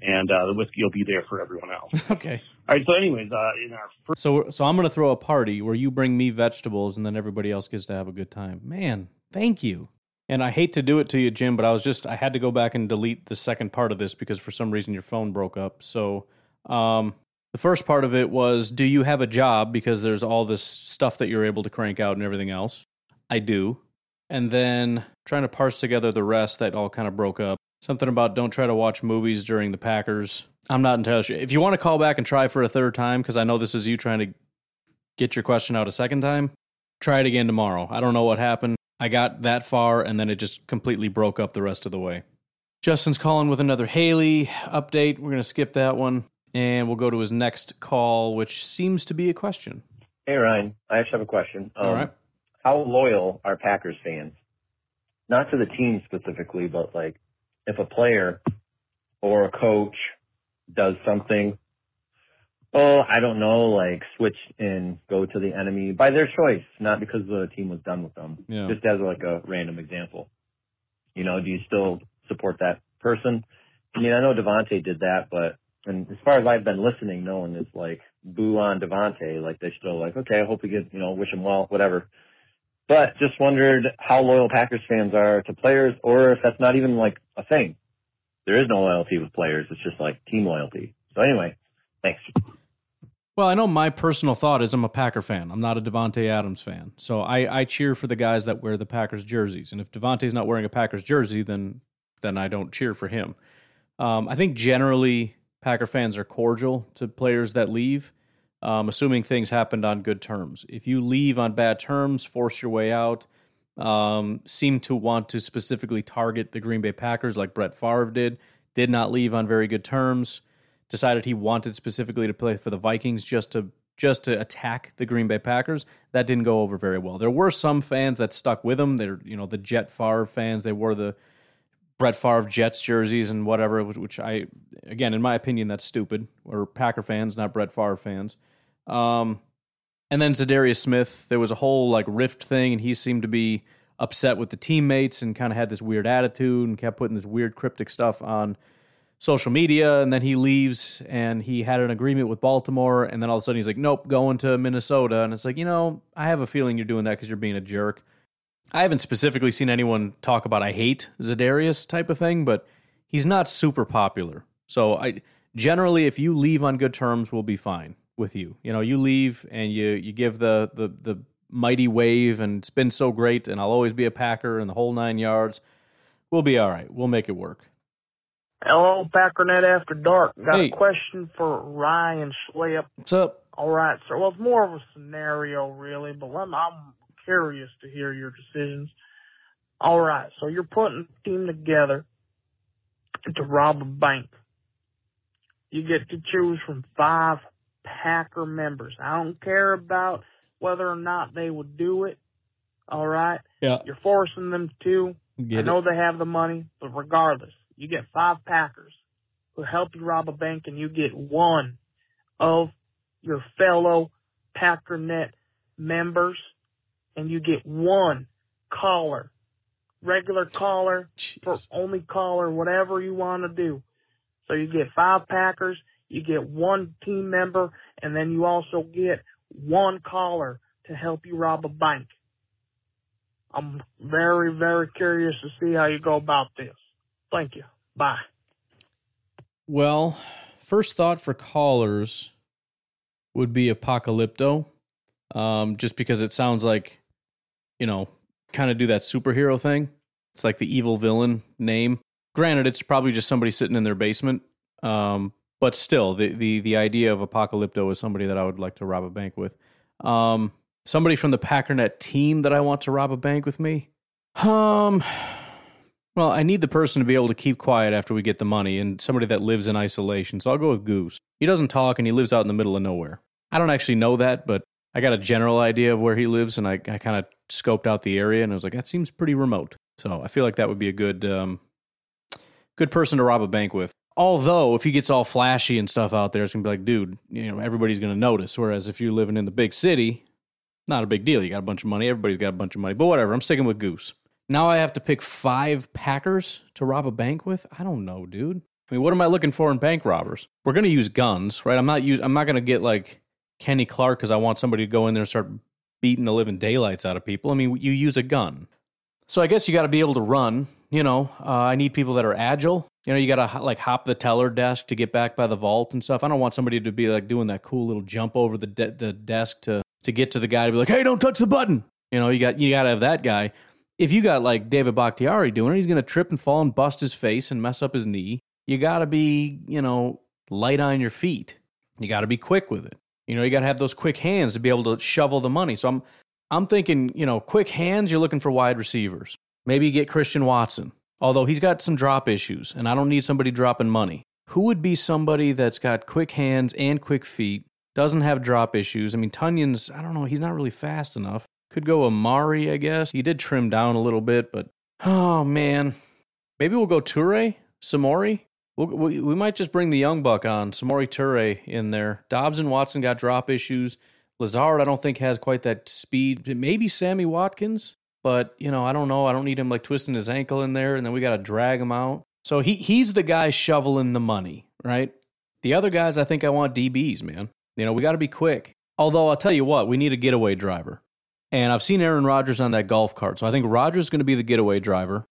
and uh, the whiskey will be there for everyone else. okay. All right. So, anyways, uh, in our first So, so I'm going to throw a party where you bring me vegetables and then everybody else gets to have a good time. Man, thank you. And I hate to do it to you, Jim, but I was just I had to go back and delete the second part of this because for some reason your phone broke up. So, um, the first part of it was, do you have a job? Because there's all this stuff that you're able to crank out and everything else. I do. And then trying to parse together the rest that all kind of broke up. Something about don't try to watch movies during the Packers. I'm not entirely sure. If you want to call back and try for a third time, because I know this is you trying to get your question out a second time, try it again tomorrow. I don't know what happened. I got that far and then it just completely broke up the rest of the way. Justin's calling with another Haley update. We're going to skip that one and we'll go to his next call, which seems to be a question. Hey Ryan, I actually have a question. Um, All right. How loyal are Packers fans? Not to the team specifically, but like if a player or a coach does something, oh, I don't know, like switch and go to the enemy by their choice, not because the team was done with them. Yeah. Just as like a random example. You know, do you still support that person? I mean, I know Davante did that, but and as far as I've been listening, no one is like boo on Davante. Like they're still like, okay, I hope we get, you know, wish him well, whatever. But just wondered how loyal Packers fans are to players, or if that's not even like a thing. There is no loyalty with players. It's just like team loyalty. So anyway, thanks. Well, I know my personal thought is I'm a Packer fan. I'm not a Davante Adams fan. So I, I cheer for the guys that wear the Packers jerseys. And if Davante's not wearing a Packers jersey, then then I don't cheer for him. Um, I think generally Packer fans are cordial to players that leave, um, assuming things happened on good terms. If you leave on bad terms, force your way out, um, seem to want to specifically target the Green Bay Packers like Brett Favre did, did not leave on very good terms, decided he wanted specifically to play for the Vikings just to just to attack the Green Bay Packers. That didn't go over very well. There were some fans that stuck with him. They're you know the Jet Favre fans. They wore the Brett Favre Jets jerseys and whatever, which, I again in my opinion that's stupid. Or Packer fans, not Brett Favre fans. Um, and then Za'Darius Smith, there was a whole like rift thing, and he seemed to be upset with the teammates and kind of had this weird attitude and kept putting this weird cryptic stuff on social media. And then he leaves and he had an agreement with Baltimore, and then all of a sudden he's like, "Nope, going to Minnesota." And it's like, you know, I have a feeling you're doing that because you're being a jerk. I haven't specifically seen anyone talk about I hate Za'Darius type of thing, but he's not super popular. So I generally, if you leave on good terms, we'll be fine with you. You know, you leave and you you give the the the mighty wave, and it's been so great, and I'll always be a Packer and the whole nine yards. We'll be all right. We'll make it work. Hello, Packernet After Dark. Got Hey. a question for Ryan Schlep. What's up? All right, sir. Well, it's more of a scenario, really, but I'm, I'm curious to hear your decisions. All right, so you're putting a team together to rob a bank. You get to choose from five Packer members. I don't care about whether or not they would do it. All right? Yeah. You're forcing them to. Get I know it. they have the money, but regardless, you get five Packers who help you rob a bank, and you get one of your fellow Packernet members, and you get one caller, regular caller, for only caller, whatever you want to do. So you get five Packers, you get one team member, and then you also get one caller to help you rob a bank. I'm very, very curious to see how you go about this. Thank you. Bye. Well, first thought for callers would be Apocalypto, um, just because it sounds like, you know, kind of do that superhero thing. It's like the evil villain name. Granted, it's probably just somebody sitting in their basement, um, but still, the, the the idea of Apocalypto is somebody that I would like to rob a bank with. Um, somebody from the Packernet team that I want to rob a bank with me. Um, well, I need the person to be able to keep quiet after we get the money and somebody that lives in isolation. So I'll go with Goose. He doesn't talk and he lives out in the middle of nowhere. I don't actually know that, but I got a general idea of where he lives and I, I kind of scoped out the area and I was like, that seems pretty remote. So I feel like that would be a good um, good person to rob a bank with. Although if he gets all flashy and stuff out there, it's gonna be like, dude, you know, everybody's gonna notice. Whereas if you're living in the big city, not a big deal. You got a bunch of money. Everybody's got a bunch of money. But whatever. I'm sticking with Goose. Now I have to pick five Packers to rob a bank with. I don't know, dude. I mean, what am I looking for in bank robbers? We're gonna use guns, right? I'm not use. I'm not gonna get like Kenny Clark because I want somebody to go in there and start beating the living daylights out of people. I mean, you use a gun. So I guess you got to be able to run. You know, uh, I need people that are agile. You know, you got to like hop the teller desk to get back by the vault and stuff. I don't want somebody to be like doing that cool little jump over the de- the desk to to get to the guy to be like, "Hey, don't touch the button." You know, you got you got to have that guy. If you got like David Bakhtiari doing it, he's going to trip and fall and bust his face and mess up his knee. You got to be, you know, light on your feet. You got to be quick with it. You know, you got to have those quick hands to be able to shovel the money. So I'm I'm thinking, you know, quick hands, you're looking for wide receivers. Maybe get Christian Watson, although he's got some drop issues, and I don't need somebody dropping money. Who would be somebody that's got quick hands and quick feet, doesn't have drop issues? I mean, Tonyan's, I don't know, he's not really fast enough. Could go Amari, I guess. He did trim down a little bit, but oh man. Maybe we'll go Toure, Samori. We'll, we, we might just bring the young buck on, Samori Toure in there. Doubs and Watson got drop issues. Lazard, I don't think has quite that speed. Maybe Sammy Watkins, but you know, I don't know. I don't need him like twisting his ankle in there, and then we got to drag him out. So he he's the guy shoveling the money, right? The other guys, I think I want DBs, man. You know, we got to be quick. Although I'll tell you what, we need a getaway driver, and I've seen Aaron Rodgers on that golf cart, so I think Rodgers is going to be the getaway driver.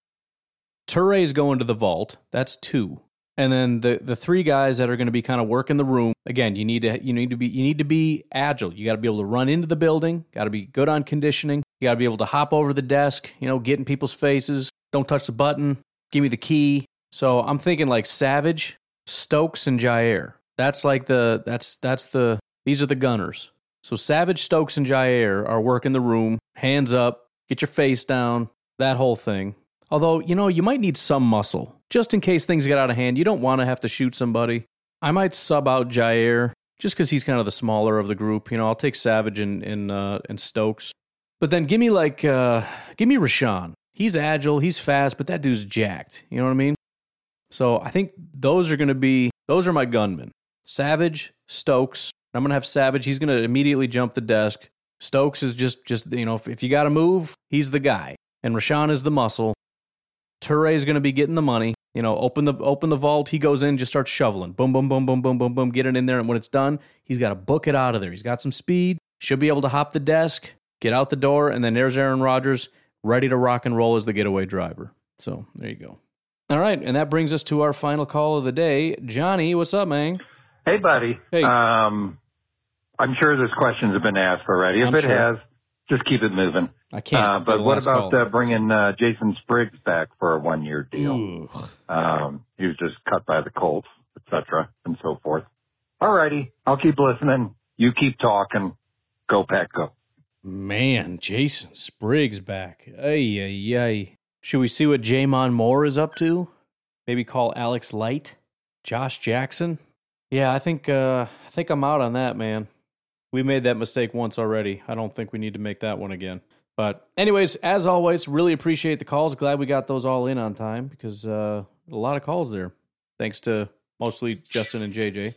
Toure's going to the vault. That's two. And then the the three guys that are going to be kind of working the room. Again, you need to you need to be you need to be agile. You got to be able to run into the building. Got to be good on conditioning. You got to be able to hop over the desk. You know, get in people's faces. Don't touch the button. Give me the key. So I'm thinking like Savage, Stokes, and Jaire. That's like the that's that's the these are the gunners. So Savage, Stokes, and Jaire are working the room, hands up, get your face down, that whole thing. Although, you know, you might need some muscle. Just in case things get out of hand, you don't want to have to shoot somebody. I might sub out Jaire just because he's kind of the smaller of the group. You know, I'll take Savage and and, uh, and Stokes. But then give me like uh, give me Rashan. He's agile, he's fast, but that dude's jacked. You know what I mean? So I think those are going to be those are my gunmen. Savage, Stokes. I'm going to have Savage. He's going to immediately jump the desk. Stokes is just just you know if, if you got to move, he's the guy. And Rashan is the muscle. Toure is going to be getting the money. You know, open the open the vault. He goes in, just starts shoveling. Boom, boom, boom, boom, boom, boom, boom. Get it in there, and when it's done, he's got to book it out of there. He's got some speed. Should be able to hop the desk, get out the door, and then there's Aaron Rodgers, ready to rock and roll as the getaway driver. So there you go. All right, and that brings us to our final call of the day. Johnny, what's up, man? Hey, buddy. Hey. Um, I'm sure this questions have been asked already. If I'm it sure. has, just keep it moving. I can't. Uh, but what about uh, bringing uh, Jason Spriggs back for a one-year deal? Um, he was just cut by the Colts, etc., and so forth. All righty, I'll keep listening. You keep talking. Go Pack, go. Man, Jason Spriggs back. Ay, ay, ay. Should we see what Jamon Moore is up to? Maybe call Alex Light? Josh Jackson? Yeah, I think uh I think I'm out on that, man. We made that mistake once already. I don't think we need to make that one again. But anyways, as always, really appreciate the calls. Glad we got those all in on time because uh a lot of calls there. Thanks to mostly Justin and JJ.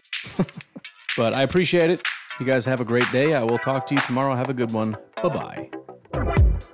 but I appreciate it. You guys have a great day. I will talk to you tomorrow. Have a good one. Bye-bye.